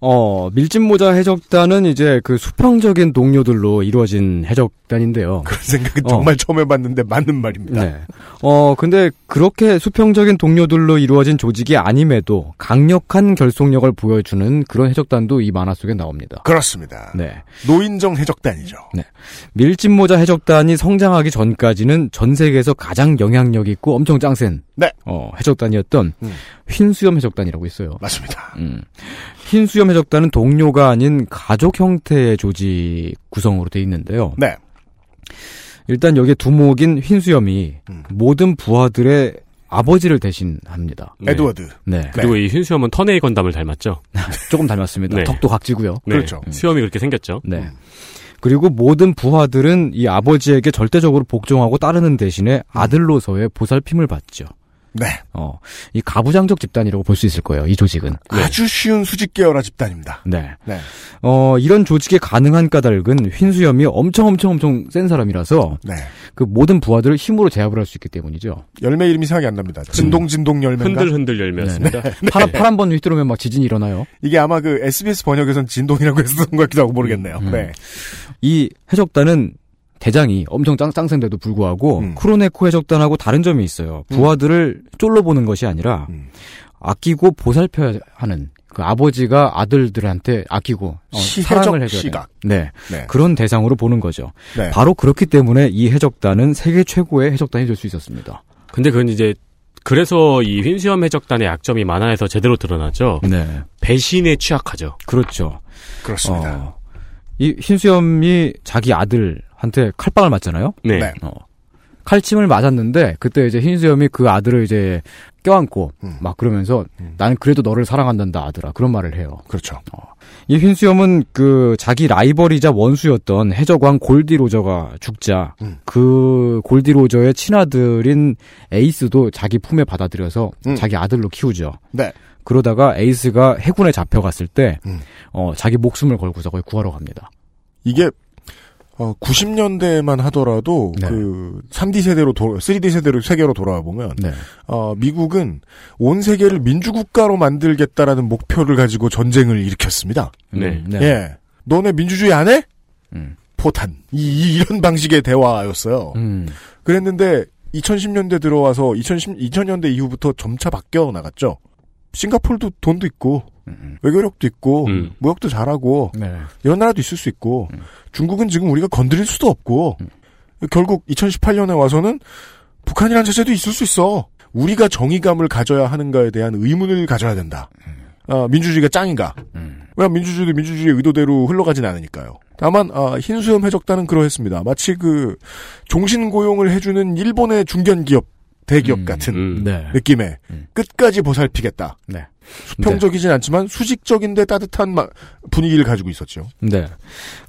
어, 밀짚모자 해적단은 이제 그 수평적인 동료들로 이루어진 해적 단인데요. 그런 생각은 정말 처음 해봤는데 맞는 말입니다. 네. 어, 근데 그렇게 수평적인 동료들로 이루어진 조직이 아님에도 강력한 결속력을 보여주는 그런 해적단도 이 만화 속에 나옵니다. 그렇습니다. 네. 노인정 해적단이죠. 네. 밀짚모자 해적단이 성장하기 전까지는 전 세계에서 가장 영향력 있고 엄청 짱센 네. 어, 해적단이었던 음. 흰수염 해적단이라고 있어요. 맞습니다. 음. 흰수염 해적단은 동료가 아닌 가족 형태의 조직 구성으로 돼 있는데요. 네. 일단 여기에 두목인 흰수염이 음. 모든 부하들의 아버지를 대신합니다. 네. 에드워드. 네. 그리고 이 흰수염은 턴웨이 건담을 닮았죠. 조금 닮았습니다. 네. 턱도 각지고요. 네. 그렇죠. 수염이 그렇게 생겼죠. 네. 그리고 모든 부하들은 이 아버지에게 절대적으로 복종하고 따르는 대신에 아들로서의 보살핌을 받죠. 네. 어, 이 가부장적 집단이라고 볼 수 있을 거예요. 이 조직은. 아주 쉬운 수직 계열화 집단입니다. 네. 네. 어, 이런 조직의 가능한 까닭은 흰수염이 엄청 엄청 엄청 센 사람이라서 네. 그 모든 부하들을 힘으로 제압을 할 수 있기 때문이죠. 열매 이름이 생각이 안 납니다. 진동 진동 열매인가? 흔들 흔들 열매였습니다. 팔, 팔한번 휘두르면 막 지진이 일어나요. 이게 아마 그 SBS 번역에선 진동이라고 했었던 것 같기도 하고 모르겠네요. 음. 네. 이 해적단은 대장이 엄청 짱, 짱센데도 불구하고 음. 크로네코 해적단하고 다른 점이 있어요. 부하들을 쫄로 보는 것이 아니라 음. 아끼고 보살펴야 하는 그 아버지가 아들들한테 아끼고 어, 사랑을 해줘야 시각. 네. 네. 그런 대상으로 보는 거죠. 네. 바로 그렇기 때문에 이 해적단은 세계 최고의 해적단이 될 수 있었습니다. 근데 그건 이제 그래서 이 흰수염 해적단의 약점이 만화에서 제대로 드러나죠. 네. 배신에 취약하죠. 그렇죠. 그렇습니다. 어, 이 흰수염이 자기 아들 한테 칼빵을 맞잖아요. 네. 네. 어. 칼침을 맞았는데 그때 이제 흰수염이 그 아들을 이제 껴안고 음. 막 그러면서 나는 그래도 너를 사랑한단다 아들아 그런 말을 해요. 그렇죠. 이 흰수염은 그 자기 라이벌이자 원수였던 해적왕 골디 로저가 죽자 음. 그 골디 로저의 친아들인 에이스도 자기 품에 받아들여서 음. 자기 아들로 키우죠. 네. 그러다가 에이스가 해군에 잡혀갔을 때 음. 어, 자기 목숨을 걸고서 거기 구하러 갑니다. 이게 어, 90년대만 하더라도 네. 그 3D 세대로 도, 3D 세대로 세계로 돌아와 보면 네. 어, 미국은 온 세계를 민주국가로 만들겠다라는 목표를 가지고 전쟁을 일으켰습니다. 네. 네. 예. 너네 민주주의 안 해? 음. 포탄. 이, 이- 이런 방식의 대화였어요. 음. 그랬는데 2010년대 들어와서 2010, 2000년대 이후부터 점차 바뀌어 나갔죠. 싱가폴도 돈도 있고 음. 외교력도 있고 음. 무역도 잘하고 네. 이런 나라도 있을 수 있고 음. 중국은 지금 우리가 건드릴 수도 없고 결국 2018년에 와서는 북한이라는 자체도 있을 수 있어. 우리가 정의감을 가져야 하는가에 대한 의문을 가져야 된다. 아, 민주주의가 짱인가? 음. 왜 민주주의도 민주주의의 의도대로 흘러가진 않으니까요. 다만 아, 흰수염 해적단은 그러했습니다. 마치 그 종신 고용을 해주는 일본의 중견 기업 대기업 음, 같은 음. 네. 느낌의 음. 끝까지 보살피겠다. 네. 수평적이진 않지만 수직적인데 따뜻한 마- 분위기를 가지고 있었죠. 네.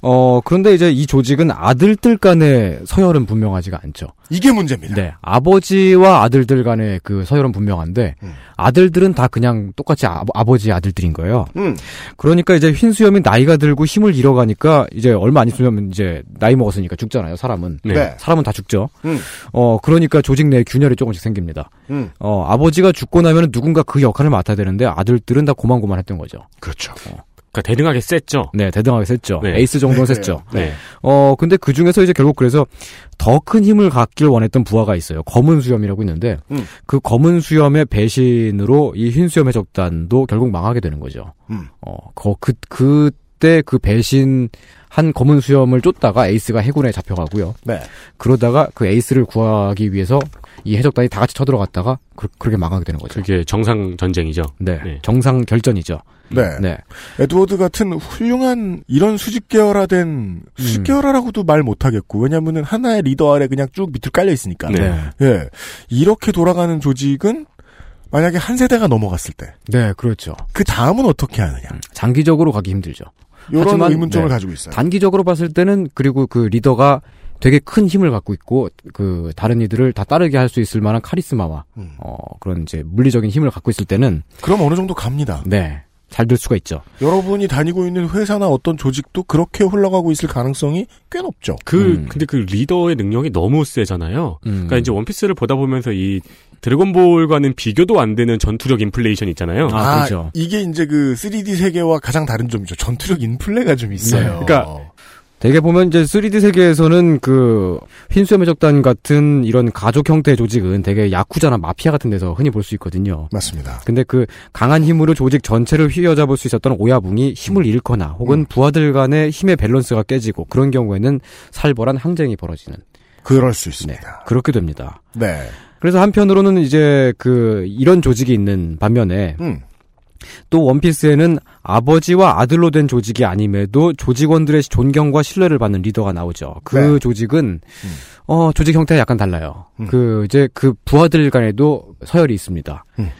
어, 그런데 이제 이 조직은 아들들 간의 서열은 분명하지가 않죠. 이게 문제입니다. 네. 아버지와 아들들 간의 그 서열은 분명한데, 음. 아들들은 다 그냥 똑같이 아, 아버지 아들들인 거예요. 음. 그러니까 이제 흰수염이 나이가 들고 힘을 잃어가니까 이제 얼마 안 있으면 이제 나이 먹었으니까 죽잖아요, 사람은. 네. 네. 사람은 다 죽죠. 음. 어, 그러니까 조직 내에 균열이 조금씩 생깁니다. 음. 어, 아버지가 죽고 나면 누군가 그 역할을 맡아야 되는데 아들들은 다 고만고만했던 거죠. 그렇죠. 그러니까 대등하게 셌죠. 네, 대등하게 셌죠. 네. 에이스 정도는 셌죠. 네. 어, 근데 그 중에서 이제 결국 그래서 더 큰 힘을 갖길 원했던 부하가 있어요. 검은 수염이라고 있는데, 음. 그 검은 수염의 배신으로 이 흰 수염 해적단도 결국 망하게 되는 거죠. 음. 어, 거, 그, 그때 그 배신 한 검은 수염을 쫓다가 에이스가 해군에 잡혀가고요. 네. 그러다가 그 에이스를 구하기 위해서 이 해적단이 다 같이 쳐들어갔다가 그, 렇게 망하게 되는 거죠. 그게 정상 전쟁이죠. 네. 네. 정상 결전이죠. 네. 네. 에드워드 같은 훌륭한 이런 수직 계열화된 수직 음. 계열화라고도 말 못하겠고 왜냐면은 하나의 리더 아래 그냥 쭉 밑으로 깔려 있으니까. 네. 예. 이렇게 돌아가는 조직은 만약에 한 세대가 넘어갔을 때그 네, 그렇죠. 다음은 어떻게 하느냐. 장기적으로 가기 힘들죠. 이런 하지만, 의문점을 네. 가지고 있어요. 단기적으로 봤을 때는 그리고 그 리더가 되게 큰 힘을 갖고 있고 그 다른 이들을 다 따르게 할 수 있을 만한 카리스마와 음. 어 그런 이제 물리적인 힘을 갖고 있을 때는 그럼 어느 정도 갑니다. 네. 잘 될 수가 있죠. 여러분이 다니고 있는 회사나 어떤 조직도 그렇게 흘러가고 있을 가능성이 꽤 높죠. 그 근데 그 리더의 능력이 너무 세잖아요. 음. 그러니까 이제 원피스를 보다 보면서 이 드래곤볼과는 비교도 안 되는 전투력 인플레이션 있잖아요. 아, 이게 이제 그 3D 세계와 가장 다른 점이죠. 전투력 인플레가 좀 있어요. 네. 그러니까 되게 보면 이제 3D 세계에서는 그 흰수염의 적단 같은 이런 가족 형태의 조직은 되게 야쿠자나 마피아 같은 데서 흔히 볼 수 있거든요. 맞습니다. 근데 그 강한 힘으로 조직 전체를 휘어잡을 수 있었던 오야붕이 힘을 잃거나 혹은 부하들 간의 힘의 밸런스가 깨지고 그런 경우에는 살벌한 항쟁이 벌어지는. 그럴 수 있습니다. 네, 그렇게 됩니다. 네. 그래서 한편으로는 이제 그 이런 조직이 있는 반면에 음. 또 원피스에는 아버지와 아들로 된 조직이 아님에도 조직원들의 존경과 신뢰를 받는 리더가 나오죠. 그 네. 조직은 어 조직 형태가 약간 달라요. 그 이제 그 부하들 간에도 서열이 있습니다. 음.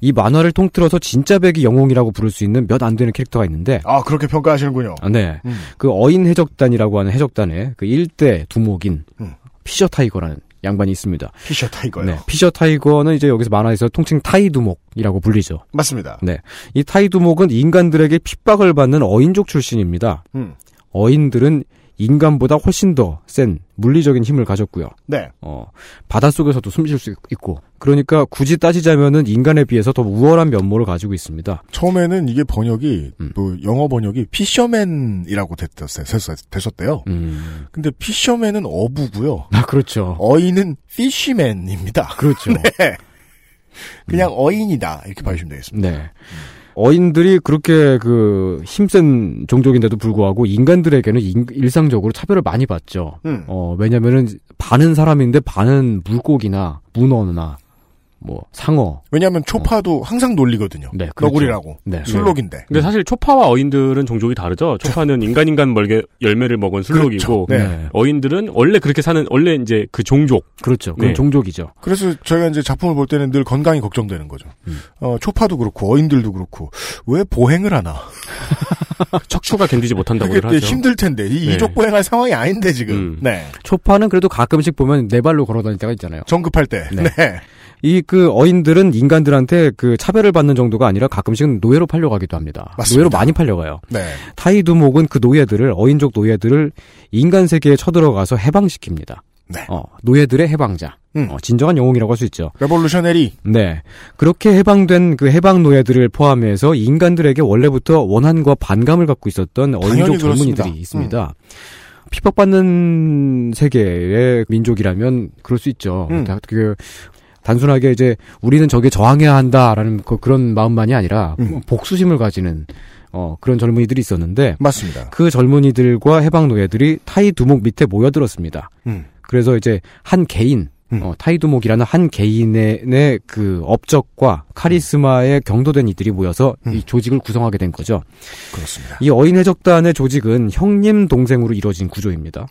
이 만화를 통틀어서 진짜 백이 영웅이라고 부를 수 있는 몇 안 되는 캐릭터가 있는데 아 그렇게 평가하시는군요. 아, 네. 음. 그 어인 해적단이라고 하는 해적단의 그 일대 두목인 음. 피셔 타이거라는 양반이 있습니다. 피셔 타이거요. 네. 피셔 타이거는 이제 여기서 만화에서 통칭 타이 두목이라고 불리죠. 맞습니다. 네. 이 타이 두목은 인간들에게 핍박을 받는 어인족 출신입니다. 음. 어인들은 인간보다 훨씬 더 센 물리적인 힘을 가졌고요. 네. 어, 바닷속에서도 숨 쉴 수 있고. 그러니까 굳이 따지자면은 인간에 비해서 더 우월한 면모를 가지고 있습니다. 처음에는 이게 번역이 음. 뭐 영어 번역이 fisherman이라고 됐었어요. 됐었- 됐었대요. 음. 근데 fisherman은 어부고요. 아, 그렇죠. 어인은 fishman입니다. 그렇죠. 네. 그냥 어인이다 이렇게 봐주시면 되겠습니다. 네. 어인들이 그렇게 그 힘센 종족인데도 불구하고 인간들에게는 인- 일상적으로 차별을 많이 받죠. 음. 어, 왜냐면은 반은 사람인데 반은 물고기나 문어나 뭐 상어. 왜냐하면 초파도 항상 놀리거든요. 네, 그렇죠. 너구리라고. 네. 술록인데. 근데 사실 초파와 어인들은 종족이 다르죠. 초파는 인간 인간 멀게 열매를 먹은 술록이고 그렇죠. 네. 어인들은 원래 그렇게 사는 원래 이제 그 종족. 그렇죠. 그건 네. 종족이죠. 그래서 저희가 이제 작품을 볼 때는 늘 건강이 걱정되는 거죠. 음. 어, 초파도 그렇고 어인들도 그렇고 왜 보행을 하나? 척추가 견디지 못한다고 하죠. 힘들 텐데 이 네. 이족 보행할 상황이 아닌데 지금. 음. 네. 초파는 그래도 가끔씩 보면 네 발로 걸어 다닐 때가 있잖아요. 정급할 때. 네. 네. 이그 어인들은 인간들한테 그 차별을 받는 정도가 아니라 가끔씩은 노예로 팔려가기도 합니다. 맞습니다. 노예로 많이 팔려가요. 네. 타이두목은 그 노예들을 어인족 노예들을 인간 세계에 쳐들어가서 해방시킵니다. 네. 어, 노예들의 해방자. 음. 어, 진정한 영웅이라고 할 수 있죠. revolutionary. 네. 그렇게 해방된 그 해방 노예들을 포함해서 인간들에게 원래부터 원한과 반감을 갖고 있었던 어인족. 젊은이들이 있습니다. 핍박받는 세계의 민족이라면 그럴 수 있죠. 음. 다- 그 단순하게 이제 우리는 저게 저항해야 한다라는 그, 런 마음만이 아니라 음. 복수심을 가지는 어, 그런 젊은이들이 있었는데 맞습니다. 그 젊은이들과 해방 노예들이 타이 두목 밑에 모여들었습니다. 음. 그래서 이제 한 개인 어, 타이 두목이라는 한 개인의 의그 업적과 카리스마에 경도된 이들이 모여서 이 조직을 구성하게 된 거죠. 그렇습니다. 이 어인 해적단의 조직은 형님 동생으로 이루어진 구조입니다.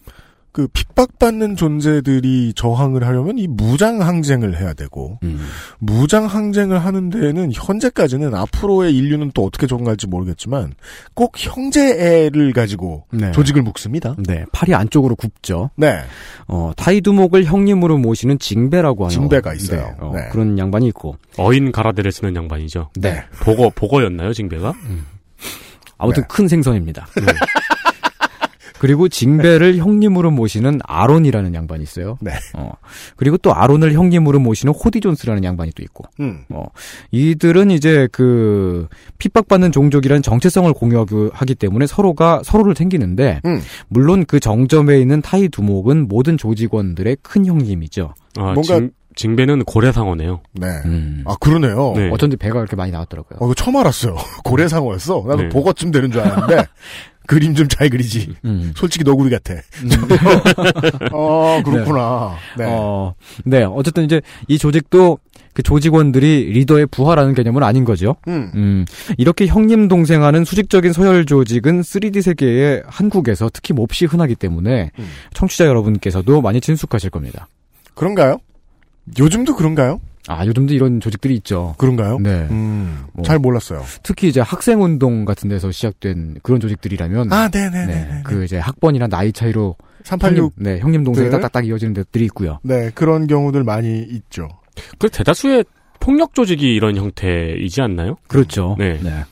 그 핍박받는 존재들이 저항을 하려면 이 무장 항쟁을 해야 되고 음. 무장 항쟁을 하는 데에는 현재까지는 앞으로의 인류는 또 어떻게 적응할지 모르겠지만 꼭 형제애를 가지고 네. 조직을 묶습니다. 네, 팔이 안쪽으로 굽죠. 네. 어, 타이두목을 형님으로 모시는 징배라고 하는 징배가 어, 있어요. 네, 어, 네. 그런 양반이 있고. 어인 가라데를 쓰는 양반이죠. 네. 보거 보거였나요, 징배가? 아무튼 큰 생선입니다. 그리고 징배를 형님으로 모시는 아론이라는 양반이 있어요. 네. 어, 그리고 또 아론을 형님으로 모시는 호디 존스라는 양반이 또 있고. 음. 어, 이들은 이제 그 핍박받는 종족이라는 정체성을 공유하기 때문에 서로가 서로를 챙기는데 음. 물론 그 정점에 있는 타이 두목은 모든 조직원들의 큰 형님이죠. 아, 뭔가- 징, 징배는 고래상어네요. 네. 음. 아 그러네요. 네. 어쩐지 배가 그렇게 많이 나왔더라고요. 어, 이거 처음 알았어요. 고래상어였어. 나도 네. 보거쯤 되는 줄 알았는데 그림 좀 잘 그리지. 음. 솔직히 너구리 같아. 어 그렇구나. 네. 어, 네. 어쨌든 이제 이 조직도 그 조직원들이 리더의 부하라는 개념은 아닌 거죠. 음. 이렇게 형님 동생하는 수직적인 서열 조직은 3D 세계에 한국에서 특히 몹시 흔하기 때문에 음. 청취자 여러분께서도 많이 친숙하실 겁니다. 그런가요? 요즘도 그런가요? 아, 요즘도 이런 조직들이 있죠. 그런가요? 네. 음, 뭐, 잘 몰랐어요. 특히 이제 학생운동 같은 데서 시작된 그런 조직들이라면. 아, 네네네. 네, 그 이제 학번이나 나이 차이로. 386. 형님, 네, 형님 동생이 네. 딱딱딱 이어지는 데들이 있고요. 네, 그런 경우들 많이 있죠. 그 대다수의 폭력 조직이 이런 형태이지 않나요? 그렇죠. 네. 네.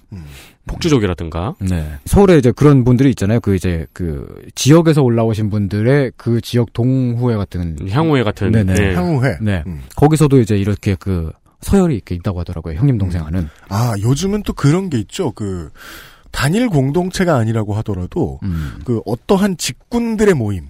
폭주족이라든가. 네. 서울에 이제 그런 분들이 있잖아요. 그 이제 그 지역에서 올라오신 분들의 그 지역 동호회 같은 향후회 같은. 네네. 네. 향후회. 네. 음. 거기서도 이제 이렇게 그 서열이 이렇게 있다고 하더라고요. 형님 동생 하는. 아, 요즘은 또 그런 게 있죠. 그, 단일 공동체가 아니라고 하더라도, 음. 그 어떠한 직군들의 모임.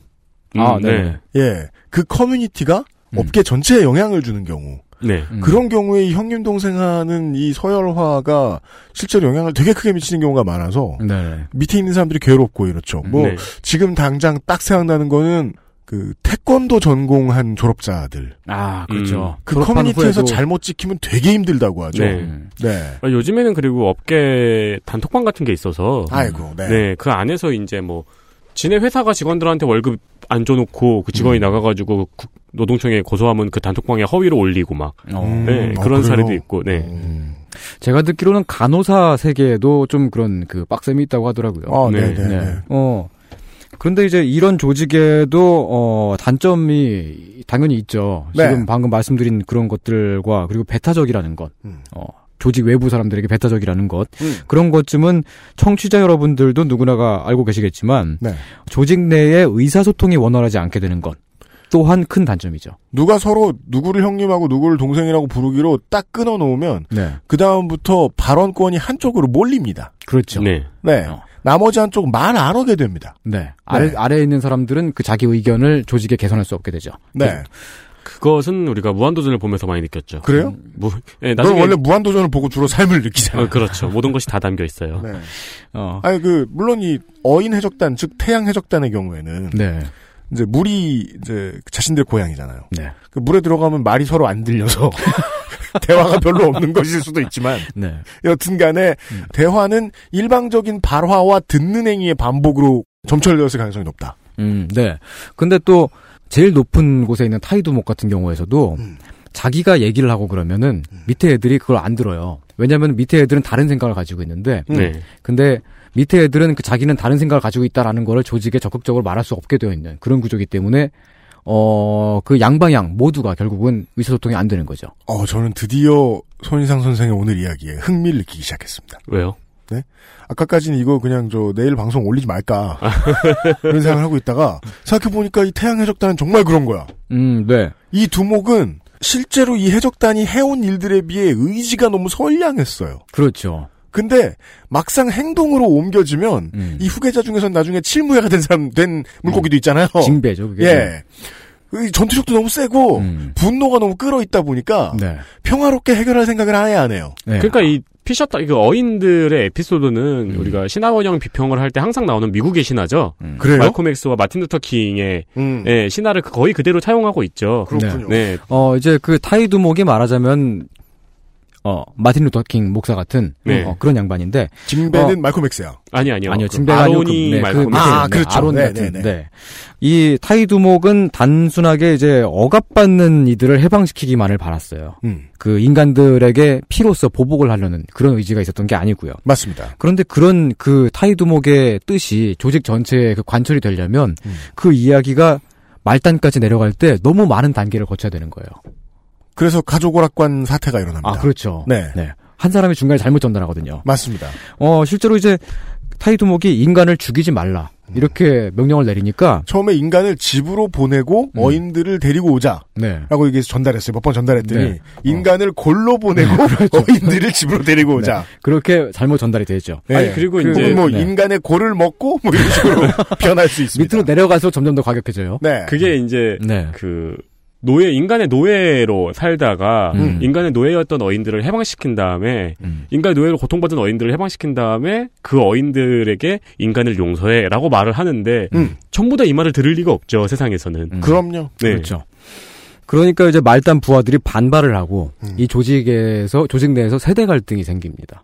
아, 음, 네. 예. 그 커뮤니티가 음. 업계 전체에 영향을 주는 경우. 네. 그런 경우에 이 형님 동생 하는 이 서열화가 실제로 영향을 되게 크게 미치는 경우가 많아서 네. 밑에 있는 사람들이 괴롭고 이렇죠. 뭐 네. 지금 당장 딱 생각나는 거는 그 태권도 전공한 졸업자들 아, 그렇죠. 그 졸업한 커뮤니티에서 후에도- 잘못 찍히면 되게 힘들다고 하죠. 네. 네. 아, 요즘에는 그리고 업계 단톡방 같은 게 있어서. 아이고, 네. 그 안에서 이제 뭐, 지네 회사가 직원들한테 월급 안 줘놓고 그 직원이 음. 나가가지고 국- 노동청에 고소하면 그 단톡방에 허위로 올리고 막. 어. 네, 어, 그런 그래요? 사례도 있고, 네. 제가 듣기로는 간호사 세계에도 좀 그런 그 빡셈이 있다고 하더라고요. 어, 네, 네, 네. 어. 그런데 이제 이런 조직에도 어 단점이 당연히 있죠. 네. 지금 방금 말씀드린 그런 것들과 그리고 배타적이라는 것. 음. 어. 조직 외부 사람들에게 배타적이라는 것. 음. 그런 것쯤은 청취자 여러분들도 누구나가 알고 계시겠지만 네. 조직 내에 의사소통이 원활하지 않게 되는 것. 또한 큰 단점이죠. 누가 서로 누구를 형님하고 누구를 동생이라고 부르기로 딱 끊어 놓으면 네. 그 다음부터 발언권이 한쪽으로 몰립니다. 그렇죠. 네. 네. 나머지 한쪽 말 안 하게 됩니다. 네. 아래, 아래에 있는 사람들은 그 자기 의견을 조직에 개선할 수 없게 되죠. 네. 그것은 우리가 무한도전을 보면서 많이 느꼈죠. 그래요? 무, 네, 넌 원래 무한도전을 보고 주로 삶을 느끼잖아. 어, 그렇죠. 모든 것이 다 담겨 있어요. 네. 어. 아니 그 물론 이 어인 해적단 즉 태양 해적단의 경우에는 네. 이제 물이 이제 자신들 고향이잖아요. 네. 그 물에 들어가면 말이 서로 안 들려서 대화가 별로 없는 것일 수도 있지만 네. 여튼간에 음. 대화는 일방적인 발화와 듣는 행위의 반복으로 점철되었을 가능성이 높다. 음, 네. 근데 또 제일 높은 곳에 있는 타이두목 같은 경우에서도 음. 자기가 얘기를 하고 그러면은 밑에 애들이 그걸 안 들어요. 왜냐하면 밑에 애들은 다른 생각을 가지고 있는데, 네. 근데 밑에 애들은 그 자기는 다른 생각을 가지고 있다라는 거를 조직에 적극적으로 말할 수 없게 되어 있는 그런 구조이기 때문에 어, 그 양방향 모두가 결국은 의사소통이 안 되는 거죠. 어, 저는 드디어 손희상 선생의 오늘 이야기에 흥미를 느끼기 시작했습니다. 왜요? 네? 아까까지는 이거 그냥 저 내일 방송 올리지 말까 그런 생각을 하고 있다가 생각해보니까 이 태양 해적단은 정말 그런 거야. 음, 네. 이 두목은 실제로 이 해적단이 해온 일들에 비해 의지가 너무 선량했어요. 그렇죠. 근데 막상 행동으로 옮겨지면 음. 이 후계자 중에선 나중에 칠무회가 된 사람 된 물고기도 있잖아요. 징배죠, 그게. 예. 이 전투력도 너무 세고 음. 분노가 너무 끌어 있다 보니까 네. 평화롭게 해결할 생각을 아예 안 해요. 네. 그러니까 이 피셔터 그 어인들의 에피소드는 음. 우리가 신화원형 비평을 할 때 항상 나오는 미국의 신화죠. 그래요? 말콤 엑스와 마틴 루터 킹의 음. 예, 신화를 거의 그대로 차용하고 있죠. 그렇군요. 네. 어, 이제 그 타이 두목이 말하자면 어, 마틴 루터 킹 목사 같은 네. 어, 그런 양반인데 징베는 말콤 엑스야. 아니 아니요. 아니요, 그 징베가 아니고 그, 아론이 네, 그 말콤 아, 있는, 그렇죠. 아론 네, 같은. 네, 네. 네. 이 타이 두목은 단순하게 이제 억압받는 이들을 해방시키기만을 바랐어요. 음. 그 인간들에게 피로써 보복을 하려는 그런 의지가 있었던 게 아니고요. 맞습니다. 그런데 그런 그 타이 두목의 뜻이 조직 전체에 그 관철이 되려면 음. 그 이야기가 말단까지 내려갈 때 너무 많은 단계를 거쳐야 되는 거예요. 그래서 가족 오락관 사태가 일어납니다. 아, 그렇죠. 네. 한 사람이 중간에 잘못 전달하거든요. 맞습니다. 어, 실제로 이제 타이두목이 인간을 죽이지 말라. 이렇게 명령을 내리니까 처음에 인간을 집으로 보내고 음. 어인들을 데리고 오자. 네. 라고 얘기해서 전달했어요. 몇 번 전달했더니 네. 인간을 골로 보내고 어인들을 집으로 데리고 오자. 그렇게 잘못 전달이 되죠. 네. 아니, 그리고 혹은 이제- 뭐 네. 인간의 골을 먹고 뭐 이런 식으로 변할 수 있습니다. 밑으로 내려갈수록 점점 더 과격해져요. 네. 그게 이제 네. 그 노예 인간의 노예로 살다가 음. 인간의 노예였던 어인들을 해방시킨 다음에 음. 인간의 노예로 고통받은 어인들을 해방시킨 다음에 그 어인들에게 인간을 용서해라고 말을 하는데 음. 전부 다 이 말을 들을 리가 없죠 세상에서는. 음. 그럼요. 네. 그렇죠. 그러니까 이제 말단 부하들이 반발을 하고 음. 이 조직에서 조직 내에서 세대 갈등이 생깁니다.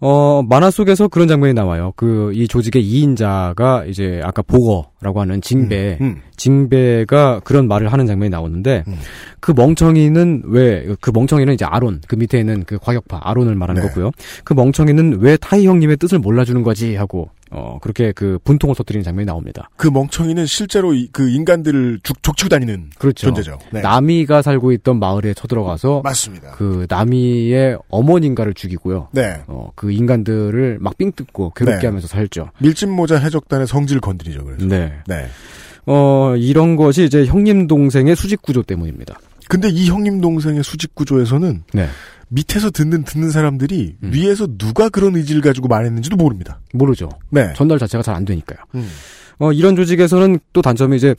어, 만화 속에서 그런 장면이 나와요. 그, 이 조직의 2인자가 이제 아까 보거라고 하는 징배, 음, 음. 징배가 그런 말을 하는 장면이 나오는데, 음. 그 멍청이는 왜, 그 멍청이는 이제 아론, 그 밑에 있는 그 과격파, 아론을 말하는 네. 거고요. 그 멍청이는 왜 타이 형님의 뜻을 몰라주는 거지? 하고, 어, 그렇게 그 분통을 터뜨리는 장면이 나옵니다. 그 멍청이는 실제로 이- 그 인간들을 죽, 족치고 다니는 그렇죠. 존재죠. 네. 나미가 살고 있던 마을에 쳐들어가서 맞습니다. 그 나미의 어머니인가를 죽이고요. 네. 어, 그 인간들을 막 삥 뜯고 괴롭게 네. 하면서 살죠. 밀짚모자 해적단의 성질 건드리죠. 그래서. 네. 네. 어, 이런 것이 이제 형님 동생의 수직 구조 때문입니다. 근데 이 형님 동생의 수직 구조에서는 네. 밑에서 듣는 듣는 사람들이 음. 위에서 누가 그런 의지를 가지고 말했는지도 모릅니다. 모르죠. 네. 전달 자체가 잘 안 되니까요. 음. 어, 이런 조직에서는 또 단점이 이제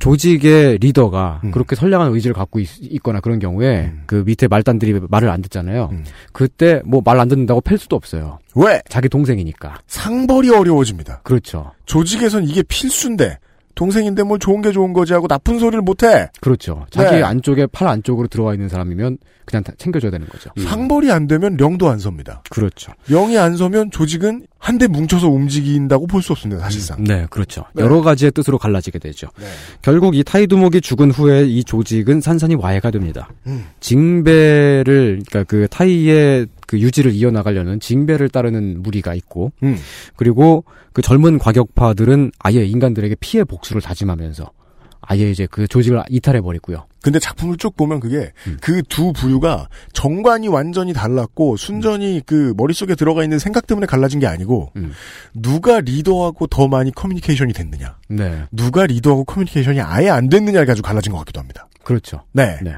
조직의 리더가 음. 그렇게 선량한 의지를 갖고 있, 거나 그런 경우에 그 밑에 말단들이 말을 안 듣잖아요. 음. 그때 뭐 말 안 듣는다고 팰 수도 없어요. 왜? 자기 동생이니까. 상벌이 어려워집니다. 그렇죠. 조직에선 이게 필수인데 동생인데 뭘 좋은 게 좋은 거지 하고 나쁜 소리를 못해. 그렇죠. 자기 네. 안쪽에 팔 안쪽으로 들어와 있는 사람이면 그냥 다 챙겨줘야 되는 거죠. 상벌이 안 되면 령도 안 섭니다. 그렇죠. 영이 안 서면 조직은 한데 뭉쳐서 움직인다고 볼 수 없습니다. 사실상. 네, 그렇죠. 네. 여러 가지의 뜻으로 갈라지게 되죠. 네. 결국 이 타이두목이 죽은 후에 이 조직은 산산이 와해가 됩니다. 음. 징배를 그러니까 그 타이의 그 유지를 이어나가려는 징배를 따르는 무리가 있고 음. 그리고 그 젊은 과격파들은 아예 인간들에게 피해 복수를 다짐하면서 아예 이제 그 조직을 이탈해 버리고요. 근데 작품을 쭉 보면 그게 음. 그두 부류가 정관이 완전히 달랐고 순전히 그 머릿속에 들어가 있는 생각 때문에 갈라진 게 아니고 음. 누가 리더하고 더 많이 커뮤니케이션이 됐느냐 네, 누가 리더하고 커뮤니케이션이 아예 안 됐느냐를 가지고 갈라진 것 같기도 합니다. 그렇죠. 네. 네.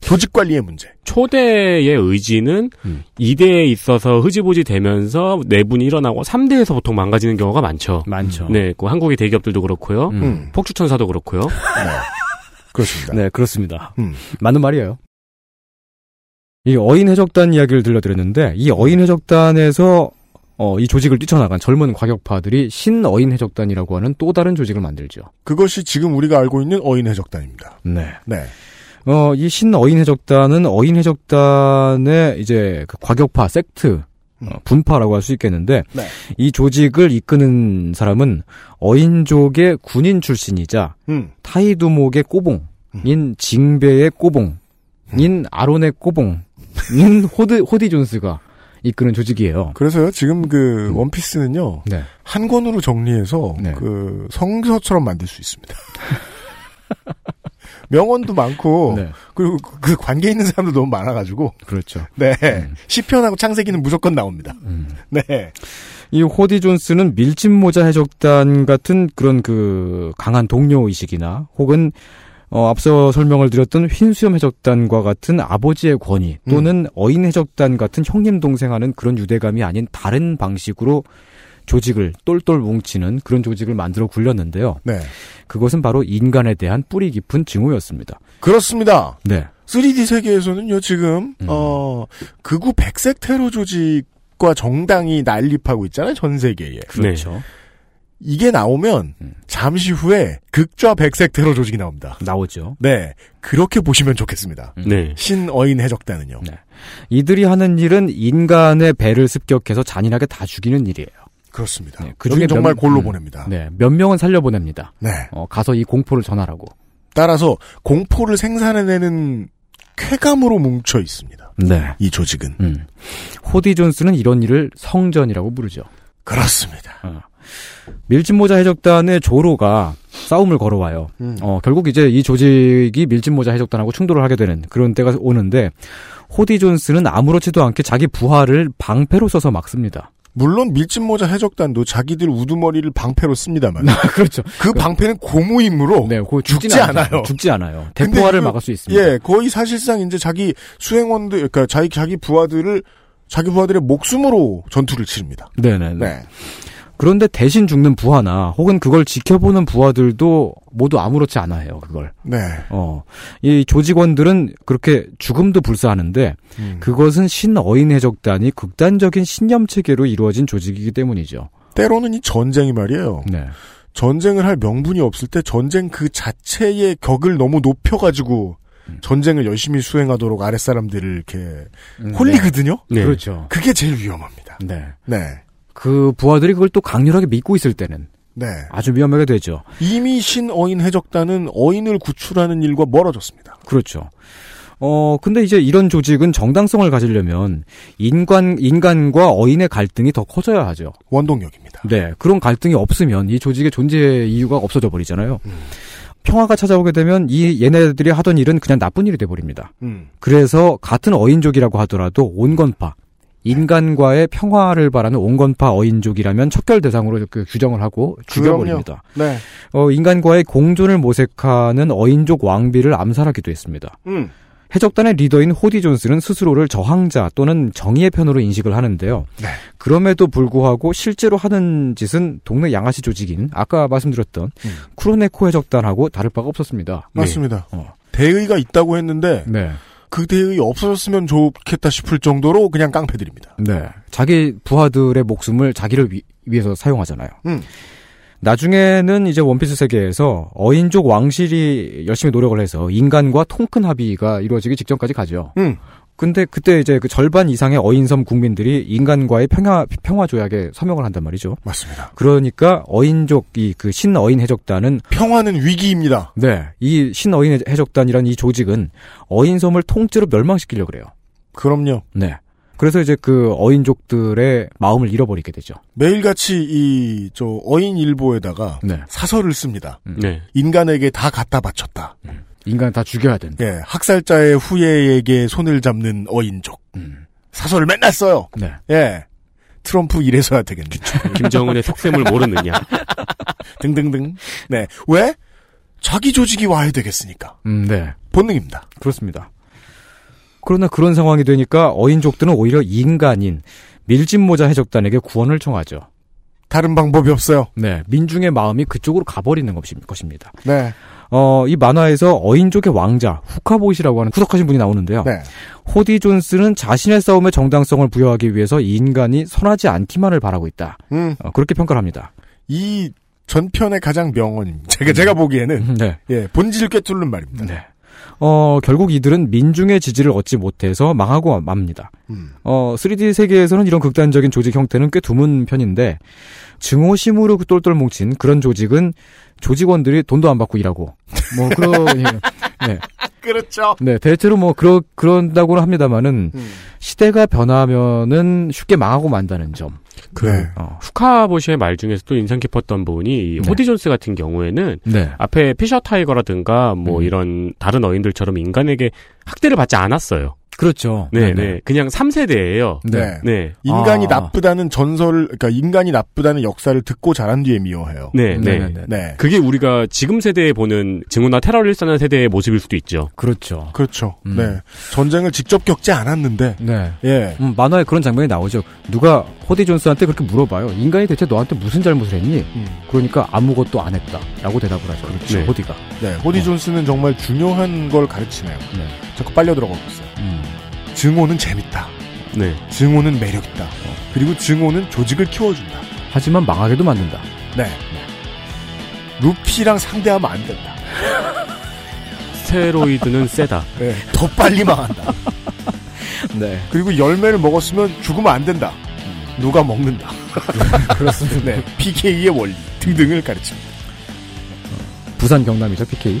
조직 관리의 문제. 초대의 의지는 음. 2대에 있어서 흐지부지 되면서 내분이 일어나고 3대에서 보통 망가지는 경우가 많죠. 많죠. 네, 그 한국의 대기업들도 그렇고요. 음. 폭주천사도 그렇고요. 그렇습니다. 네, 그렇습니다. 음. 맞는 말이에요. 이 어인 해적단 이야기를 들려드렸는데 이 어인 해적단에서 어, 이 조직을 뛰쳐나간 젊은 과격파들이 신어인 해적단이라고 하는 또 다른 조직을 만들죠. 그것이 지금 우리가 알고 있는 어인 해적단입니다. 네. 네. 어, 이 신어인 해적단은 어인 해적단의 이제 그 과격파 섹트 어, 분파라고 할 수 있겠는데 네. 이 조직을 이끄는 사람은 어인족의 군인 출신이자 음. 타이두목의 꼬봉인 징베의 꼬봉인 음. 아론의 꼬봉인 호드 호디 존스가 이끄는 조직이에요. 그래서요 지금 그 원피스는요 네. 한 권으로 정리해서 네. 그 성서처럼 만들 수 있습니다. 명언도 많고 네. 그리고 그 관계 있는 사람도 너무 많아가지고 그렇죠. 네 시편하고 창세기는 무조건 나옵니다. 음. 네 이 호디 존스는 밀짚 모자 해적단 같은 그런 그 강한 동료 의식이나 혹은 어, 앞서 설명을 드렸던 흰수염 해적단과 같은 아버지의 권위 또는 어인 해적단 같은 형님 동생하는 그런 유대감이 아닌 다른 방식으로 조직을 똘똘 뭉치는 그런 조직을 만들어 굴렸는데요. 네. 그것은 바로 인간에 대한 뿌리 깊은 증오였습니다. 그렇습니다. 네. 3D 세계에서는요 지금 음. 어 극우 백색 테러 조직과 정당이 난립하고 있잖아요 전 세계에. 그렇죠. 이게 나오면 음. 잠시 후에 극좌 백색 테러 조직이 나옵니다. 나오죠. 네 그렇게 보시면 좋겠습니다. 네. 신어인 해적단은요. 네. 이들이 하는 일은 인간의 배를 습격해서 잔인하게 다 죽이는 일이에요. 그렇습니다. 네, 그중에 몇- 정말 골로 음, 보냅니다. 네, 몇 명은 살려 보냅니다. 네. 어, 가서 이 공포를 전하라고. 따라서 공포를 생산해내는 쾌감으로 뭉쳐 있습니다. 네. 이 조직은 음. 호디 존스는 이런 일을 성전이라고 부르죠. 그렇습니다. 어. 밀짚모자 해적단의 조로가 싸움을 걸어와요. 음. 어, 결국 이제 이 조직이 밀짚모자 해적단하고 충돌을 하게 되는 그런 때가 오는데 호디 존스는 아무렇지도 않게 자기 부하를 방패로 써서 막습니다. 물론 밀짚모자 해적단도 자기들 우두머리를 방패로 씁니다만 그렇죠. 그 방패는 고무임으로 네, 그 죽지 죽지는 않아요. 죽지 않아요. 대포화를 이거- 막을 수 있습니다. 예, 거의 사실상 이제 자기 수행원들, 그러니까 자기 자기 부하들을 자기 부하들의 목숨으로 전투를 치릅니다. 네네. 네. 그런데 대신 죽는 부하나 혹은 그걸 지켜보는 부하들도 모두 아무렇지 않아 해요, 그걸. 네. 어. 이 조직원들은 그렇게 죽음도 불사하는데 음. 그것은 신어인 해적단이 극단적인 신념 체계로 이루어진 조직이기 때문이죠. 때로는 이 전쟁이 말이에요. 네. 전쟁을 할 명분이 없을 때 전쟁 그 자체의 격을 너무 높여가지고 음. 전쟁을 열심히 수행하도록 아랫사람들을 이렇게 홀리거든요? 네. 그렇죠. 그게 제일 위험합니다. 네. 네. 그 부하들이 그걸 또 강렬하게 믿고 있을 때는 네. 아주 위험하게 되죠. 이미 신어인 해적단은 어인을 구출하는 일과 멀어졌습니다. 그렇죠. 어, 근데 이제 이런 조직은 정당성을 가지려면 인간, 인간과 어인의 갈등이 더 커져야 하죠. 원동력입니다. 네. 그런 갈등이 없으면 이 조직의 존재 이유가 없어져 버리잖아요. 평화가 찾아오게 되면 이 얘네들이 하던 일은 그냥 나쁜 일이 돼버립니다. 음. 그래서 같은 어인족이라고 하더라도 온건파, 인간과의 평화를 바라는 온건파 어인족이라면 척결 대상으로 그 규정을 하고 죽여버립니다. 네. 어, 인간과의 공존을 모색하는 어인족 왕비를 암살하기도 했습니다. 음. 해적단의 리더인 호디 존스는 스스로를 저항자 또는 정의의 편으로 인식을 하는데요. 네. 그럼에도 불구하고 실제로 하는 짓은 동네 양아치 조직인 아까 말씀드렸던 음. 쿠로네코 해적단하고 다를 바가 없었습니다. 맞습니다. 어. 대의가 있다고 했는데 네. 그 대의 없어졌으면 좋겠다 싶을 정도로 그냥 깡패들입니다. 네. 자기 부하들의 목숨을 자기를 위, 위해서 사용하잖아요. 음. 나중에는 이제 원피스 세계에서 어인족 왕실이 열심히 노력을 해서 인간과 통큰 합의가 이루어지기 직전까지 가죠. 음. 근데 그때 이제 그 절반 이상의 어인섬 국민들이 인간과의 평화 평화 조약에 서명을 한단 말이죠. 맞습니다. 그러니까 어인족 이 그 신어인 해적단은 평화는 위기입니다. 네, 이 신어인 해적단이란 이 조직은 어인섬을 통째로 멸망시키려고 그래요. 그럼요. 네. 그래서 이제 그 어인족들의 마음을 잃어버리게 되죠. 매일같이 이 저 어인 일보에다가 네. 사설을 씁니다. 네. 인간에게 다 갖다 바쳤다. 인간 다 죽여야 된다. 예, 학살자의 후예에게 손을 잡는 어인족. 사설을 맨날 써요. 네. 예. 트럼프 이래서야 되겠네. 김정은의 속셈을 모르느냐. 등등등. 네. 왜? 자기 조직이 와야 되겠으니까. 음, 네. 본능입니다. 그렇습니다. 그러나 그런 상황이 되니까 어인족들은 오히려 인간인 밀짚모자 해적단에게 구원을 청하죠. 다른 방법이 없어요. 네, 민중의 마음이 그쪽으로 가버리는 것입- 것입니다. 네. 어, 이 만화에서 어인족의 왕자 후카보이시라고 하는 후덕하신 분이 나오는데요. 네. 호디 존스는 자신의 싸움에 정당성을 부여하기 위해서 인간이 선하지 않기만을 바라고 있다. 음. 어, 그렇게 평가를 합니다. 이 전편의 가장 명언입니다. 제가, 제가 보기에는. 네. 예, 본질을 꿰뚫는 말입니다. 네. 어, 결국 이들은 민중의 지지를 얻지 못해서 망하고 맙니다. 음. 어, 3D 세계에서는 이런 극단적인 조직 형태는 꽤 드문 편인데, 증오심으로 똘똘 뭉친 그런 조직은 조직원들이 돈도 안 받고 일하고, 뭐, 그런, 예. 네. 그렇죠. 네, 대체로 뭐, 그러, 그런다고는 합니다만은, 음. 시대가 변하면은 쉽게 망하고 만다는 점. 그 네. 어, 후카보시의 말 중에서 또 인상 깊었던 부분이 이 네. 호디 존스 같은 경우에는 네. 앞에 피셔 타이거라든가 뭐 음. 이런 다른 어인들처럼 인간에게 학대를 받지 않았어요. 그렇죠. 네, 네네. 네. 그냥 3세대예요. 네. 네. 인간이 아. 나쁘다는 전설을, 그러니까 인간이 나쁘다는 역사를 듣고 자란 뒤에 미워해요. 네, 네. 네네 네. 네. 그게 우리가 지금 세대에 보는 증오나 테러를 일삼는 세대의 모습일 수도 있죠. 그렇죠. 그렇죠. 음. 네. 전쟁을 직접 겪지 않았는데, 네. 예. 음, 만화에 그런 장면이 나오죠. 누가 호디 존스한테 그렇게 물어봐요. 인간이 대체 너한테 무슨 잘못을 했니? 음. 그러니까 아무것도 안 했다. 라고 대답을 하죠. 그렇죠. 네. 호디가. 네. 호디 존스는 정말 중요한 걸 가르치네요. 네. 자꾸 빨려 들어가고 있어요. 음. 증오는 재밌다. 네. 증오는 매력 있다. 그리고 증오는 조직을 키워준다. 하지만 망하게도 만든다. 네. 루피랑 상대하면 안 된다. 스테로이드는 세다. 네. 더 빨리 망한다. 네. 그리고 열매를 먹었으면 죽으면 안 된다. 누가 먹는다. 그렇습니다. 네. PK의 원리 등등을 가르칩니다. 부산 경남이죠, PK.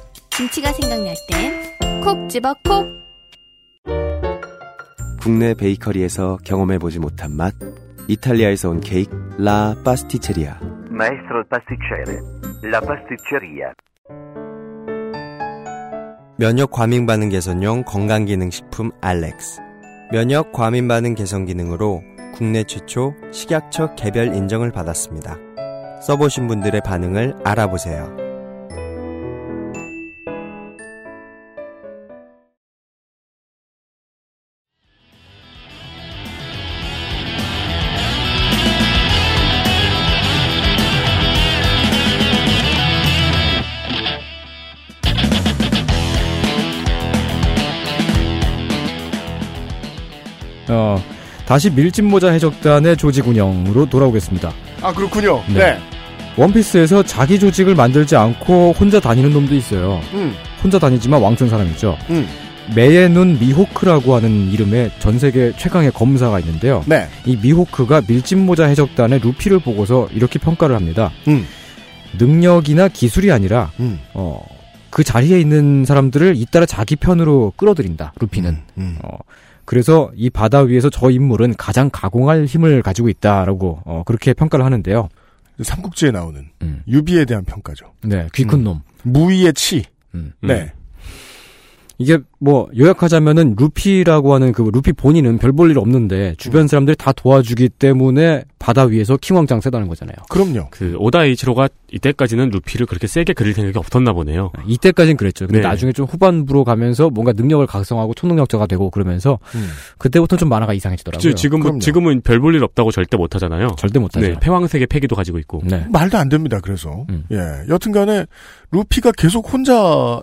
김치가 생각날 땐 콕 집어 콕. 국내 베이커리에서 경험해보지 못한 맛 이탈리아에서 온 케이크 라 파스티체리아 Maestro pasticcere, la pasticceria. 면역 과민 반응 개선용 건강 기능 식품 알렉스. 면역 과민 반응 개선 기능으로 국내 최초 식약처 개별 인정을 받았습니다. 써보신 분들의 반응을 알아보세요. 다시 밀짚모자 해적단의 조직 운영으로 돌아오겠습니다. 아 그렇군요. 네. 네. 원피스에서 자기 조직을 만들지 않고 혼자 다니는 놈도 있어요. 음. 혼자 다니지만 왕천 사람이죠. 음. 매의 눈 미호크라고 하는 이름의 전 세계 최강의 검사가 있는데요. 네. 이 미호크가 밀짚모자 해적단의 루피를 보고서 이렇게 평가를 합니다. 음. 능력이나 기술이 아니라 음. 어, 그 자리에 있는 사람들을 잇따라 자기 편으로 끌어들인다. 루피는. 음. 어, 그래서 이 바다 위에서 저 인물은 가장 가공할 힘을 가지고 있다라고 어, 그렇게 평가를 하는데요. 삼국지에 나오는 음. 유비에 대한 평가죠. 네, 귀큰 음. 놈. 무의의 치. 음. 네. 이게 뭐 요약하자면은 루피라고 하는 그 루피 본인은 별 볼 일 없는데 주변 사람들이 다 도와주기 때문에 바다 위에서 킹왕짱 세다는 거잖아요. 그럼요. 그 오다 이치로가 이때까지는 루피를 그렇게 세게 그릴 생각이 없었나 보네요. 이때까진 그랬죠. 근데 네. 나중에 좀 후반부로 가면서 뭔가 능력을 각성하고 초능력자가 되고 그러면서 음. 그때부터 좀 만화가 이상해지더라고요. 그치, 지금은 지금은 별 볼 일 없다고 절대 못 하잖아요. 절대 못 하죠. 네, 패왕색의 패기도 가지고 있고. 네. 말도 안 됩니다. 그래서 음. 예, 여튼간에 루피가 계속 혼자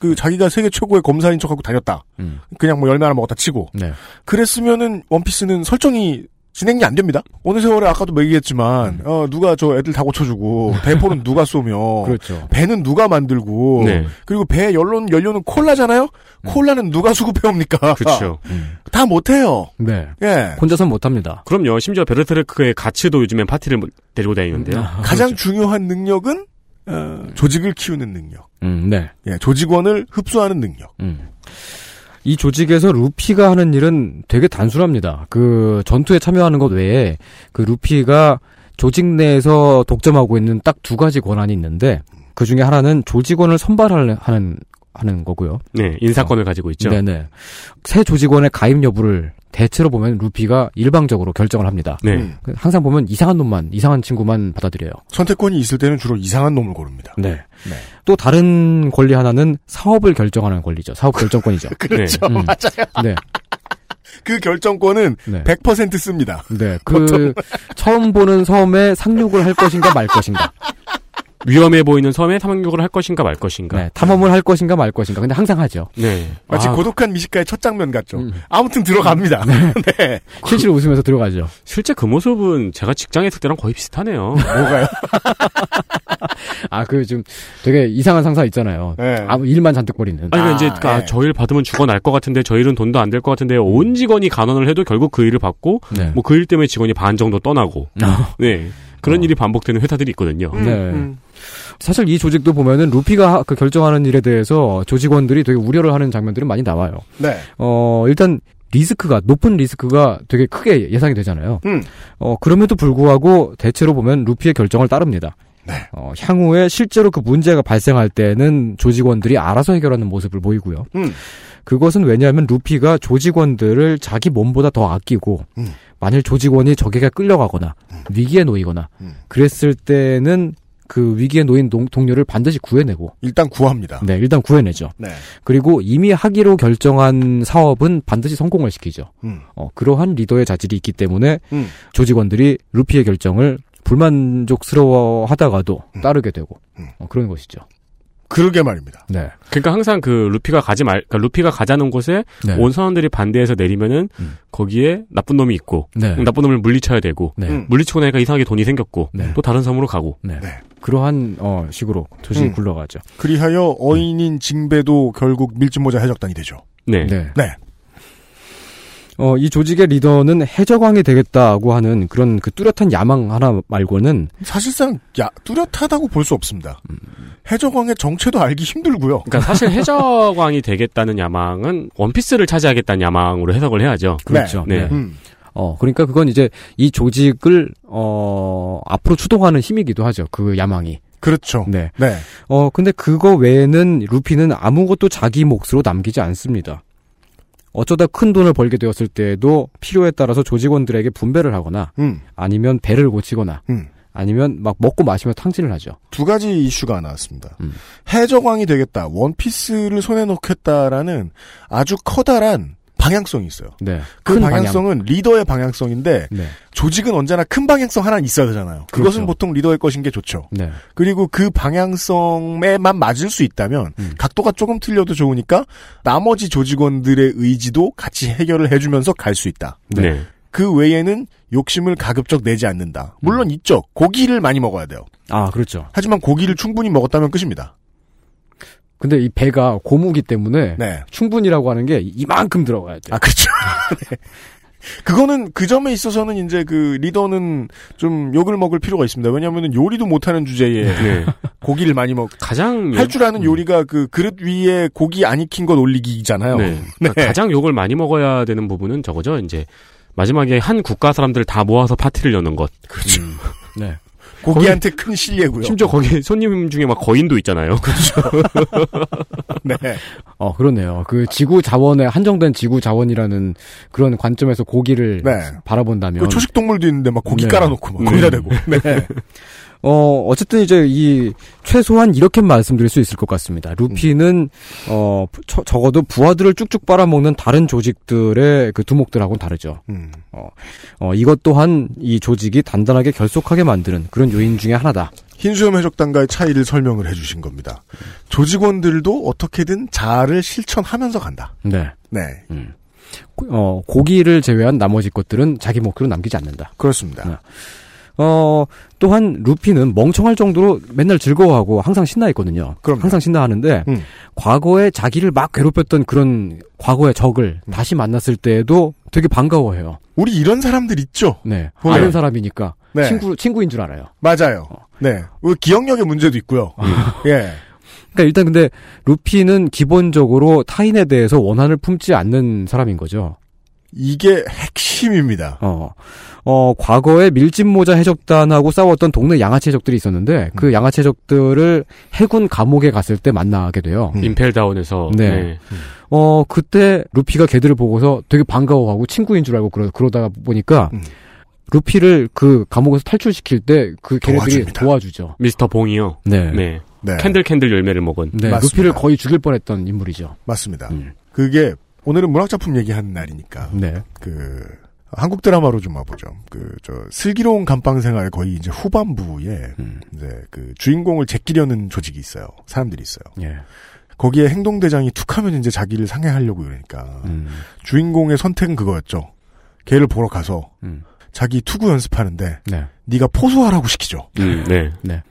그 자기가 세계 최고의 검사인 척하고 다녔다. 음. 그냥 뭐 열매 하나 먹었다 치고. 네. 그랬으면은 원피스는 설정이 진행이 안 됩니다. 어느 세월에 아까도 뭐 얘기했지만 어 누가 저 애들 다 고쳐주고 대포는 누가 쏘며 음. 그렇죠. 배는 누가 만들고 네. 그리고 배 연료는 연료는 콜라잖아요. 콜라는 누가 수급해 옵니까? 그렇죠. 다 못해요. 네. 예. 혼자선 못합니다. 그럼요. 심지어 베르트르크의 가츠도 요즘엔 파티를 데리고 다니는데요. 가장 중요한 능력은 어, 조직을 키우는 능력. 음, 네. 예, 조직원을 흡수하는 능력. 음. 이 조직에서 루피가 하는 일은 되게 단순합니다. 그 전투에 참여하는 것 외에 그 루피가 조직 내에서 독점하고 있는 딱 두 가지 권한이 있는데 그 중에 하나는 조직원을 선발하는 하는 거고요. 네, 인사권을 가지고 있죠. 네네. 새 조직원의 가입 여부를 대체로 보면 루피가 일방적으로 결정을 합니다. 네. 음. 항상 보면 이상한 놈만, 이상한 친구만 받아들여요. 선택권이 있을 때는 주로 이상한 놈을 고릅니다. 네. 네. 또 다른 권리 하나는 사업을 결정하는 권리죠. 사업 결정권이죠. 그렇죠. 음. 맞아요. 네. 그 결정권은 네. 100% 씁니다. 네. 그 처음 보는 섬에 상륙을 할 것인가 말 것인가. 위험해 보이는 섬에 탐욕을 할 것인가 말 것인가. 네. 탐험을 할 것인가 말 것인가. 근데 항상 하죠. 네. 마치 아. 고독한 미식가의 첫 장면 같죠. 음. 아무튼 들어갑니다. 네. 실실 웃으면서 들어가죠. 실제 그 모습은 제가 직장에 있을 때랑 거의 비슷하네요. 뭐가요? 아, 그 좀 되게 이상한 상사 있잖아요. 네. 아무 일만 잔뜩 버리는. 아니, 그러니까 이제, 아, 아, 예. 저일 받으면 죽어 날 것 같은데, 저 일은 돈도 안 될 것 같은데, 온 직원이 간원을 해도 결국 그 일을 받고, 네. 뭐그 일 때문에 직원이 반 정도 떠나고, 아. 네. 그런 일이 반복되는 회사들이 있거든요. 음, 네. 사실 이 조직도 보면은 루피가 하- 그 결정하는 일에 대해서 조직원들이 되게 우려를 하는 장면들은 많이 나와요. 네. 어, 일단 리스크가 높은 리스크가 되게 크게 예상이 되잖아요. 음. 어, 그럼에도 불구하고 대체로 보면 루피의 결정을 따릅니다. 네. 어, 향후에 실제로 그 문제가 발생할 때는 조직원들이 알아서 해결하는 모습을 보이고요. 음. 그것은 왜냐하면 루피가 조직원들을 자기 몸보다 더 아끼고 음. 만일 조직원이 적에게 끌려가거나 위기에 놓이거나 음. 그랬을 때는 그 위기에 놓인 동, 동료를 반드시 구해내고 일단 구합니다. 네 일단 구해내죠. 네. 그리고 이미 하기로 결정한 사업은 반드시 성공을 시키죠. 음. 어, 그러한 리더의 자질이 있기 때문에 음. 조직원들이 루피의 결정을 불만족스러워 하다가도 음. 따르게 되고 음. 어, 그런 것이죠. 그러게 말입니다. 네. 그러니까 항상 그 루피가 가지 말, 그러니까 루피가 가자는 곳에 네. 온 선원들이 반대해서 내리면은 음. 거기에 나쁜 놈이 있고 네. 나쁜 놈을 물리쳐야 되고 네. 음. 물리치고 나니까 이상하게 돈이 생겼고 네. 또 다른 섬으로 가고 네. 네. 그러한 어, 식으로 조직이 음. 굴러가죠. 그리하여 어인인 징배도 결국 밀짚모자 해적단이 되죠. 네. 네. 네. 어, 이 조직의 리더는 해적왕이 되겠다고 하는 그런 그 뚜렷한 야망 하나 말고는 사실상 야, 뚜렷하다고 볼 수 없습니다. 해적왕의 정체도 알기 힘들고요. 그러니까 사실 해적왕이 되겠다는 야망은 원피스를 차지하겠다는 야망으로 해석을 해야죠. 그렇죠. 네. 네. 음. 어, 그러니까 그건 이제 이 조직을 어, 앞으로 추동하는 힘이기도 하죠. 그 야망이. 그렇죠. 네. 네. 어, 근데 그거 외에는 루피는 아무것도 자기 몫으로 남기지 않습니다. 어쩌다 큰 돈을 벌게 되었을 때에도 필요에 따라서 조직원들에게 분배를 하거나 음. 아니면 배를 고치거나 음. 아니면 막 먹고 마시며 탕진을 하죠. 두 가지 이슈가 나왔습니다. 음. 해적왕이 되겠다, 원피스를 손에 놓겠다라는 아주 커다란 방향성이 있어요. 네. 그큰 방향성은 리더의 방향성인데 네. 조직은 언제나 큰 방향성 하나 있어야 되잖아요. 그것은 그렇죠. 보통 리더의 것인 게 좋죠. 네. 그리고 그 방향성에만 맞을 수 있다면 음. 각도가 조금 틀려도 좋으니까 나머지 조직원들의 의지도 같이 해결을 해주면서 갈 수 있다. 네. 그 외에는 욕심을 가급적 내지 않는다. 물론 음. 있죠. 고기를 많이 먹어야 돼요. 아, 그렇죠. 하지만 고기를 충분히 먹었다면 끝입니다. 근데 이 배가 고무기 때문에 네. 충분이라고 하는 게 이만큼 들어가야 돼요. 아, 그렇죠. 네. 그거는 그 점에 있어서는 이제 그 리더는 좀 욕을 먹을 필요가 있습니다. 왜냐하면 요리도 못하는 주제에 네. 고기를 많이 먹 가장 할 줄 아는 요리가 그 그릇 위에 고기 안 익힌 것 올리기잖아요. 네. 그러니까 가장 욕을 많이 먹어야 되는 부분은 저거죠. 이제 마지막에 한 국가 사람들 다 모아서 파티를 여는 것. 그렇죠. 네. 고기한테 큰 실례고요. 심지어 거기 손님 중에 막 거인도 있잖아요. 그렇죠. 네. 어, 그렇네요. 그 지구 자원에 한정된 지구 자원이라는 그런 관점에서 고기를 네. 바라본다면 그 초식 동물도 있는데 막 고기 네. 깔아놓고 막 네. 거기다 대고. 네. 어, 어쨌든 이제 이 최소한 이렇게 말씀드릴 수 있을 것 같습니다. 루피는 어 저- 적어도 부하들을 쭉쭉 빨아먹는 다른 조직들의 그 두목들하고는 다르죠. 음. 어, 어, 이것 또한 이 조직이 단단하게 결속하게 만드는 그런 요인 중에 하나다. 흰수염 해적단과의 차이를 설명을 해주신 겁니다. 조직원들도 어떻게든 자아를 실천하면서 간다. 네. 네. 어, 고기를 제외한 나머지 것들은 자기 목표로 남기지 않는다. 그렇습니다. 어, 또한 루피는 멍청할 정도로 맨날 즐거워하고 항상 신나 있거든요. 항상 신나하는데 음. 과거에 자기를 막 괴롭혔던 그런 과거의 적을 음. 다시 만났을 때에도 되게 반가워해요. 우리 이런 사람들 있죠? 네. 보면. 아는 사람이니까 네. 친구 친구인 줄 알아요. 맞아요. 네. 그 기억력의 문제도 있고요. 예. 그러니까 일단 근데 루피는 기본적으로 타인에 대해서 원한을 품지 않는 사람인 거죠. 이게 핵심입니다. 어, 어, 과거에 밀짚모자 해적단하고 싸웠던 동네 양아치 해적들이 있었는데, 그 양아치 해적들을 해군 감옥에 갔을 때 만나게 돼요. 임펠다운에서 네. 네. 어, 그때 루피가 걔들을 보고서 되게 반가워하고 친구인 줄 알고 그러, 그러다 보니까, 루피를 그 감옥에서 탈출시킬 때 그 걔네들이 도와줍니다. 도와주죠. 미스터 봉이요. 네. 네. 네. candle candle 열매를 먹은. 네, 맞습니다. 루피를 거의 죽일 뻔했던 인물이죠. 맞습니다. 그게 오늘은 문학작품 얘기하는 날이니까. 네. 그 한국 드라마로 좀 와보죠. 그 저 슬기로운 감방 생활 거의 이제 후반부에 이제 그 주인공을 제끼려는 조직이 있어요. 사람들이 있어요. 예. 거기에 행동대장이 툭 하면 이제 자기를 상해하려고 그러니까 음. 주인공의 선택은 그거였죠. 걔를 보러 가서 음. 자기 투구 연습하는데 네. 네가 포수하라고 시키죠. 음, 네. 네.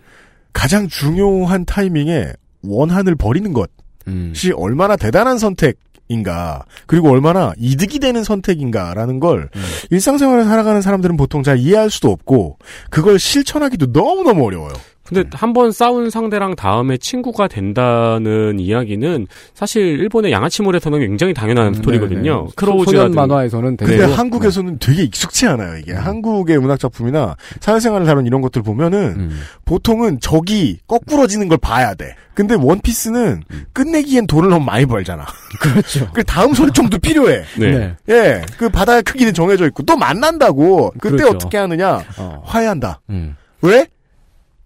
가장 중요한 타이밍에 원한을 버리는 것이 음. 얼마나 대단한 선택 인가 그리고 얼마나 이득이 되는 선택인가라는 걸 음. 일상생활을 살아가는 사람들은 보통 잘 이해할 수도 없고 그걸 실천하기도 너무너무 어려워요. 근데 한번 싸운 상대랑 다음에 친구가 된다는 이야기는 사실 일본의 양아치물에서는 굉장히 당연한 스토리거든요. 네. 크로우즈 소년 같은 만화에서는 되게 근데 뭐- 한국에서는 되게 익숙치 않아요, 이게. 한국의 문학 작품이나 사회생활을 다룬 이런 것들 보면은 음. 보통은 적이 거꾸러지는 걸 봐야 돼. 근데 원피스는 끝내기엔 돈을 너무 많이 벌잖아. 그렇죠. 그 다음 소리총도 필요해. 네. 예. 그 바다의 크기는 정해져 있고 또 만난다고. 그때 그렇죠. 어떻게 하느냐? 어. 화해한다. 음. 왜?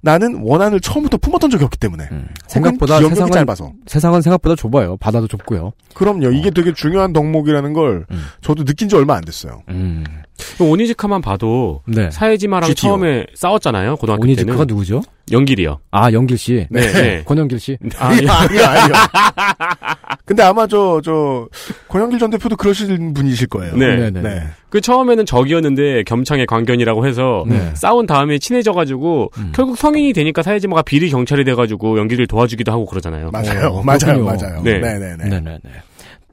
나는 원한을 처음부터 품었던 적이 없기 때문에. 생각보다 혹은 기억력이 세상은 짧아서. 세상은 생각보다 좁아요. 바다도 좁고요. 그럼요. 이게 되게 중요한 덕목이라는 걸 음. 저도 느낀 지 얼마 안 됐어요. 오니지카만 봐도 네. 사회지마랑 GTO. 처음에 싸웠잖아요. 고등학교 오니지카가 때는. 누구죠? 연길이요. 아 영길 씨. 네, 네. 권영길 씨. 아, 아니요, 예. 아니요, 아니요. 근데 아마 저, 저, 권영길 전 대표도 그러시는 분이실 거예요. 네. 네. 그 처음에는 적이었는데 겸창의 광견이라고 해서 네. 싸운 다음에 친해져가지고 음. 결국 성인이 되니까 사회지마가 비리 경찰이 돼가지고 연기를 도와주기도 하고 그러잖아요. 맞아요. 어, 맞아요. 맞아요. 네. 네네네. 네 네 네.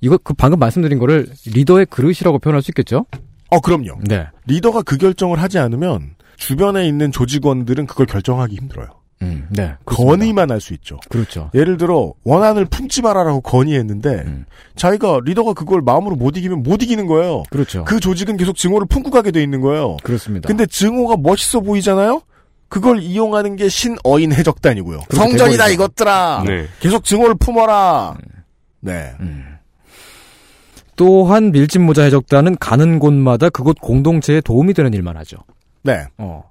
이거 그 방금 말씀드린 거를 리더의 그릇이라고 표현할 수 있겠죠? 어, 그럼요. 네. 리더가 그 결정을 하지 않으면 주변에 있는 조직원들은 그걸 결정하기 힘들어요. 음, 네. 건의만 할 수 있죠. 그렇죠. 예를 들어 원한을 품지 마라라고 건의했는데 음. 자기가 리더가 그걸 마음으로 못 이기면 못 이기는 거예요. 그렇죠. 그 조직은 계속 증오를 품고 가게 돼 있는 거예요. 그렇습니다. 근데 증오가 멋있어 보이잖아요. 그걸 이용하는 게 신어인 해적단이고요. 성전이다. 이것들아. 네. 계속 증오를 품어라. 네. 또한 밀짚 모자 해적단은 가는 곳마다 그곳 공동체에 도움이 되는 일만 하죠. 네. 어.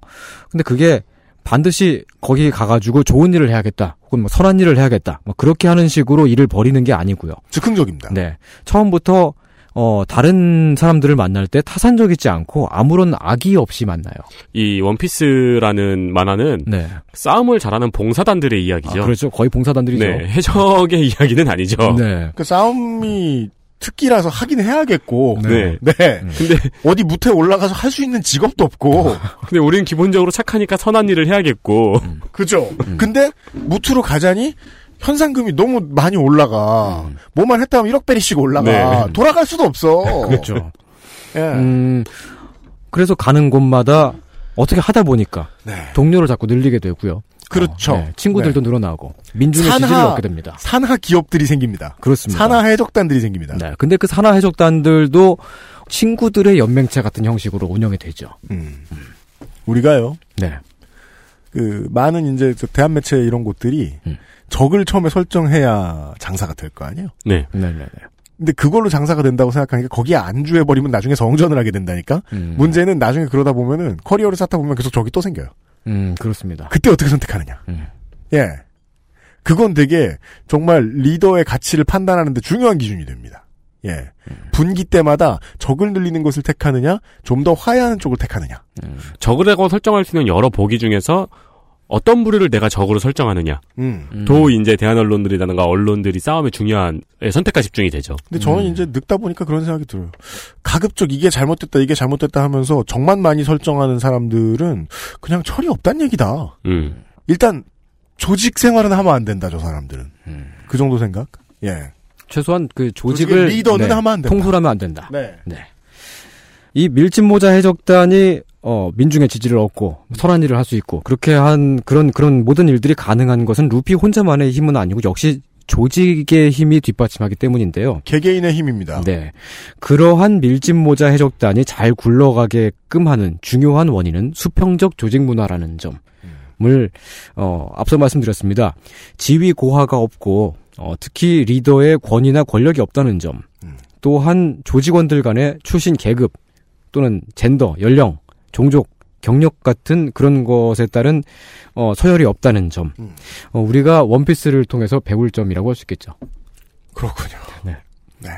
근데 그게 반드시 거기 가가지고 좋은 일을 해야겠다. 혹은 뭐 선한 일을 해야겠다. 뭐 그렇게 하는 식으로 일을 벌이는 게 아니고요. 즉흥적입니다. 네. 처음부터 어, 다른 사람들을 만날 때 타산적이지 않고 아무런 악의 없이 만나요. 이 원피스라는 만화는 네. 싸움을 잘하는 봉사단들의 이야기죠. 아, 그렇죠. 거의 봉사단들이죠. 네, 해적의 이야기는 아니죠. 네. 그 싸움이 특기라서 하긴 해야겠고. 네. 네. 근데 어디 무태 올라가서 할 수 있는 직업도 없고. 근데 우리는 기본적으로 착하니까 선한 일을 해야겠고. 그죠. 근데 무트로 가자니 현상금이 너무 많이 올라가. 뭐만 했다 하면 1억 베리씩 올라가. 네. 돌아갈 수도 없어. 그렇죠. 예. 음, 그래서 가는 곳마다 어떻게 하다 보니까 동료를 자꾸 늘리게 되고요. 그렇죠. 어, 네, 친구들도 늘어나고 민중의 지지를 얻게 됩니다. 산하 기업들이 생깁니다. 그렇습니다. 산하 해적단들이 생깁니다. 네, 근데 그 산하 해적단들도 친구들의 연맹체 같은 형식으로 운영이 되죠. 음. 우리가요. 네. 그 많은 이제 저 대한 매체 이런 곳들이 음. 적을 처음에 설정해야 장사가 될 거 아니에요. 네. 네, 네, 네. 근데 그걸로 장사가 된다고 생각하니까 거기에 안주해 버리면 나중에 성전을 하게 된다니까. 음. 문제는 나중에 그러다 보면은 커리어를 쌓다 보면 계속 적이 또 생겨요. 음, 그렇습니다. 그때 어떻게 선택하느냐. 음. 예. 그건 되게 정말 리더의 가치를 판단하는데 중요한 기준이 됩니다. 예. 분기 때마다 적을 늘리는 것을 택하느냐, 좀 더 화해하는 쪽을 택하느냐. 적으라고 설정할 수 있는 여러 보기 중에서 어떤 부류를 내가 적으로 설정하느냐. 음. 도 이제 대한 언론들이라든가 언론들이 싸움에 중요한 예, 선택과 집중이 되죠. 근데 저는 이제 늙다 보니까 그런 생각이 들어요. 가급적 이게 잘못됐다, 이게 잘못됐다 하면서 적만 많이 설정하는 사람들은 그냥 철이 없단 얘기다. 음. 일단 조직 생활은 하면 안 된다, 저 사람들은. 그 정도 생각? 예. 최소한 그 조직을 리더는 네, 하면 안 된다. 통솔하면 안 된다. 네. 이 밀짚모자 해적단이 어, 민중의 지지를 얻고 선한 일을 할 수 있고 그렇게 한 그런 그런 모든 일들이 가능한 것은 루피 혼자만의 힘은 아니고 역시 조직의 힘이 뒷받침하기 때문인데요. 개개인의 힘입니다. 네. 그러한 밀짚모자 해적단이 잘 굴러가게끔 하는 중요한 원인은 수평적 조직 문화라는 점을 어, 앞서 말씀드렸습니다. 지위 고하가 없고 어, 특히 리더의 권위나 권력이 없다는 점. 또한 조직원들 간의 출신 계급 또는 젠더, 연령, 종족, 경력 같은 그런 것에 따른 어, 서열이 없다는 점. 어, 우리가 원피스를 통해서 배울 점이라고 할 수 있겠죠. 그렇군요. 네. 네.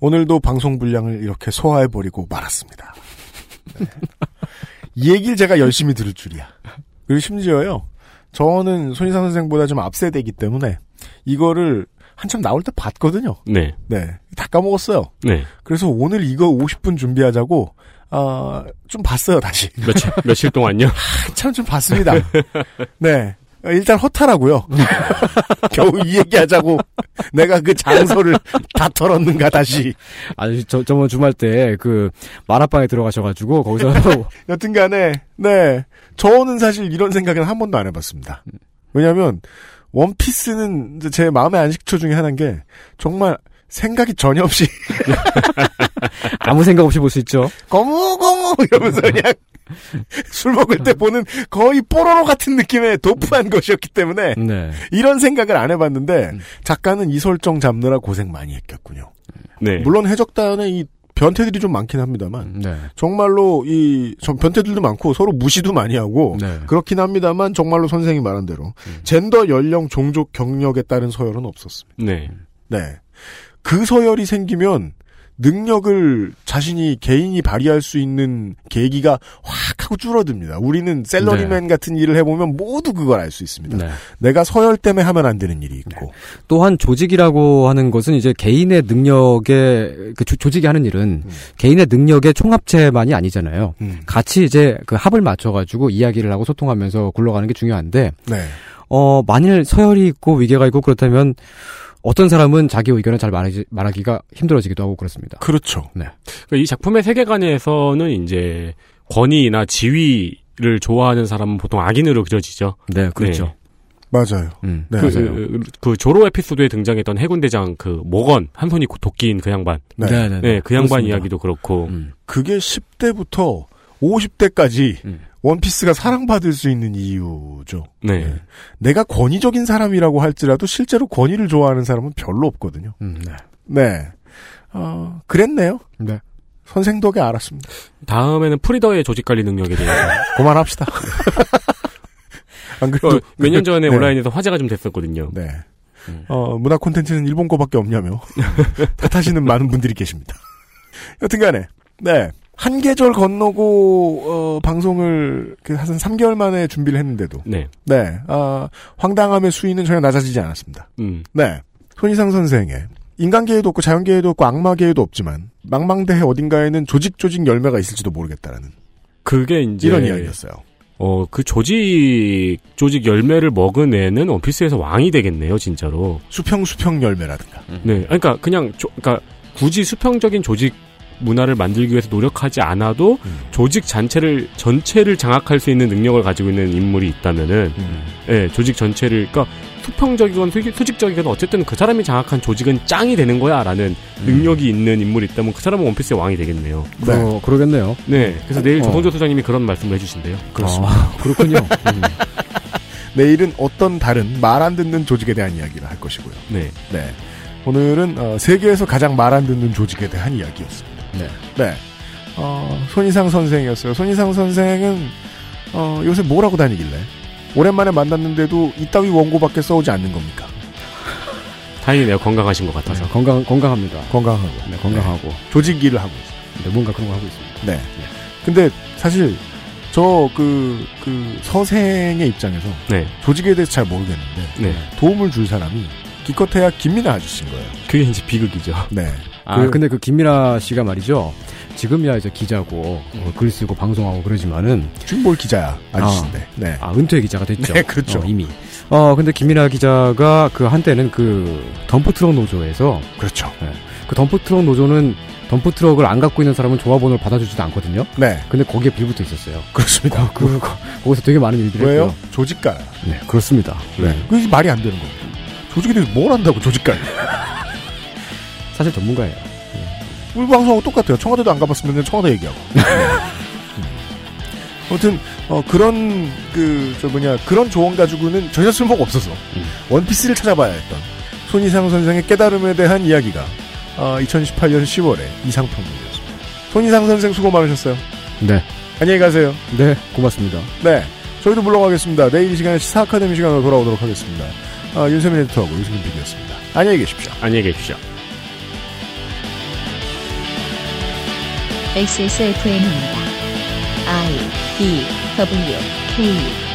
오늘도 방송 분량을 이렇게 소화해 버리고 말았습니다. 네. 이 얘기를 제가 열심히 들을 줄이야. 그리고 심지어요. 저는 손희상 선생보다 좀 앞세대이기 때문에 이거를 한참 나올 때 봤거든요. 네. 네. 다 까먹었어요. 네. 그래서 오늘 이거 50분 준비하자고, 아, 좀 봤어요, 다시. 며칠, 며칠 동안요? 한참 좀 봤습니다. 네. 일단 허탈하고요. 겨우 이 얘기하자고 내가 그 장소를 다 털었는가 다시. 아니 저 저번 주말 때그 만화방에 들어가셔가지고 거기서 여튼간에 네 저는 사실 이런 생각은 한 번도 안 해봤습니다. 왜냐하면 원피스는 이제 제 마음의 안식처 중에 하나인 게 정말 생각이 전혀 없이 아무 생각 없이 볼 수 있죠. 거무거무 이러면서 그냥 술 먹을 때 보는 거의 뽀로로 같은 느낌의 도프한 것이었기 때문에 네. 이런 생각을 안 해봤는데 작가는 이 설정 잡느라 고생 많이 했겠군요. 네. 물론 해적단에 이 변태들이 좀 많긴 합니다만 네. 정말로 이전 변태들도 많고 서로 무시도 많이 하고 네. 그렇긴 합니다만 정말로 선생이 말한 대로 젠더, 연령, 종족, 경력에 따른 서열은 없었습니다. 네. 네. 그 서열이 생기면 능력을 자신이 개인이 발휘할 수 있는 계기가 확 하고 줄어듭니다. 우리는 셀러리맨 같은 일을 해보면 모두 그걸 알 수 있습니다. 네. 내가 서열 때문에 하면 안 되는 일이 있고. 또한 조직이라고 하는 것은 이제 개인의 능력의 그 조, 조직이 하는 일은 음. 개인의 능력의 총합체만이 아니잖아요. 같이 이제 그 합을 맞춰가지고 이야기를 하고 소통하면서 굴러가는 게 중요한데 네. 어 만일 서열이 있고 위계가 있고 그렇다면 어떤 사람은 자기 의견을 잘 말하기, 말하기가 힘들어지기도 하고 그렇습니다. 그렇죠. 네. 그러니까 이 작품의 세계관에서는 이제 권위나 지위를 좋아하는 사람은 보통 악인으로 그려지죠. 네, 그렇죠. 맞아요. 음. 네, 그, 맞아요. 그, 그 조로 에피소드에 등장했던 해군대장 그 모건 한 손이 도끼인 그 양반. 네. 네, 네, 네, 그 양반 그렇습니다. 이야기도 그렇고. 음. 그게 10대부터 50대까지 음. 원피스가 사랑받을 수 있는 이유죠. 네. 내가 권위적인 사람이라고 할지라도 실제로 권위를 좋아하는 사람은 별로 없거든요. 음, 네. 네. 어, 그랬네요. 네. 선생 덕에 알았습니다. 다음에는 프리더의 조직 관리 능력에 대해서. 그만합시다. 안 그래도 몇년 전에 네. 온라인에서 화제가 좀 됐었거든요. 네. 어, 문화 콘텐츠는 일본 거밖에 없냐며 탓하시는 많은 분들이 계십니다. 여튼 간에 네. 한 계절 건너고 어, 방송을 그한 3개월 만에 준비를 했는데도 네. 네. 아, 황당함의 수위는 전혀 낮아지지 않았습니다. 음. 네. 손희상 선생의 인간계에도 없고 자연계에도 없고 악마계에도 없지만 망망대해 어딘가에는 조직 조직 열매가 있을지도 모르겠다라는 그게 이제 이런 이야기였어요. 어, 그 조직 조직 열매를 먹은 애는 원피스에서 왕이 되겠네요, 진짜로. 수평 수평 열매라든가. 네. 그러니까 그냥 조, 그러니까 굳이 수평적인 조직 문화를 만들기 위해서 노력하지 않아도 음. 조직 전체를 전체를 장악할 수 있는 능력을 가지고 있는 인물이 있다면은 음. 예, 조직 전체를 그러니까 수평적이건 수직, 수직적이건 어쨌든 그 사람이 장악한 조직은 짱이 되는 거야라는 음. 능력이 있는 인물이 있다면 그 사람은 원피스의 왕이 되겠네요. 어, 그러겠네요. 네. 그래서 내일 어. 조성조 소장님이 그런 말씀을 해주신대요. 아, 그렇군요. 음. 내일은 어떤 다른 말 안 듣는 조직에 대한 이야기를 할 것이고요. 네. 네. 오늘은 어, 세계에서 가장 말 안 듣는 조직에 대한 이야기였습니다. 네. 네. 어, 손희상 선생이었어요. 손희상 선생은 어, 요새 뭘 하고 다니길래 오랜만에 만났는데도 이따위 원고밖에 써오지 않는 겁니까? 다행히 내가 건강하신 것 같아서. 네, 건강 건강합니다. 건강하고. 네, 건강하고. 조직 일을 하고 있어요. 네, 뭔가 그런 거 하고 있습니다. 네. 근데 사실 저그그 서생의 입장에서 네. 조직에 대해서 잘 모르겠는데 네. 도움을 줄 사람이 기껏해야 김민하 아저씨인 거예요. 그게 이제 비극이죠. 네. 아, 그- 근데 그 김민하 씨가 말이죠. 지금이야 이제 기자고 어, 글 쓰고 방송하고 그러지만은 지금 뭘 기자야 아저씨인데. 네. 아 은퇴 기자가 됐죠. 네, 그렇죠. 어, 이미. 어 근데 김민하 기자가 그 한때는 그 덤프 트럭 노조에서 그렇죠. 네, 그 덤프 트럭 노조는 덤프 트럭을 안 갖고 있는 사람은 조합원을 받아주지도 않거든요. 네. 근데 거기에 빌붙어 있었어요. 그렇습니다. 그, 거, 거기서 되게 많은 일들이 왜요? 했고요. 조직가야. 네, 그렇습니다. 네. 그게 말이 안 되는 겁니다. 조직에 대해서 뭘 한다고 조직가야. 사실 전문가예요. 우리 방송하고 똑같아요. 청와대도 안 가봤으면 청와대 얘기하고. 네. 음. 아무튼 어, 그런 그 저 뭐냐 그런 조언 가지고는 전혀 쓸모가 없어서 원피스를 찾아봐야 했던 손희상 선생의 깨달음에 대한 이야기가 어, 2018년 10월에 이상평론이었습니다. 손희상 선생 수고 많으셨어요. 네. 안녕히 가세요. 네, 고맙습니다. 네. 저희도 물러가겠습니다. 내일 이 시간에 시사 아카데미 시간으로 돌아오도록 하겠습니다. 아, 윤세민 에디터하고 유승민 PD였습니다. 안녕히 계십시오. 안녕히 계십시오. XSFM입니다. I D W K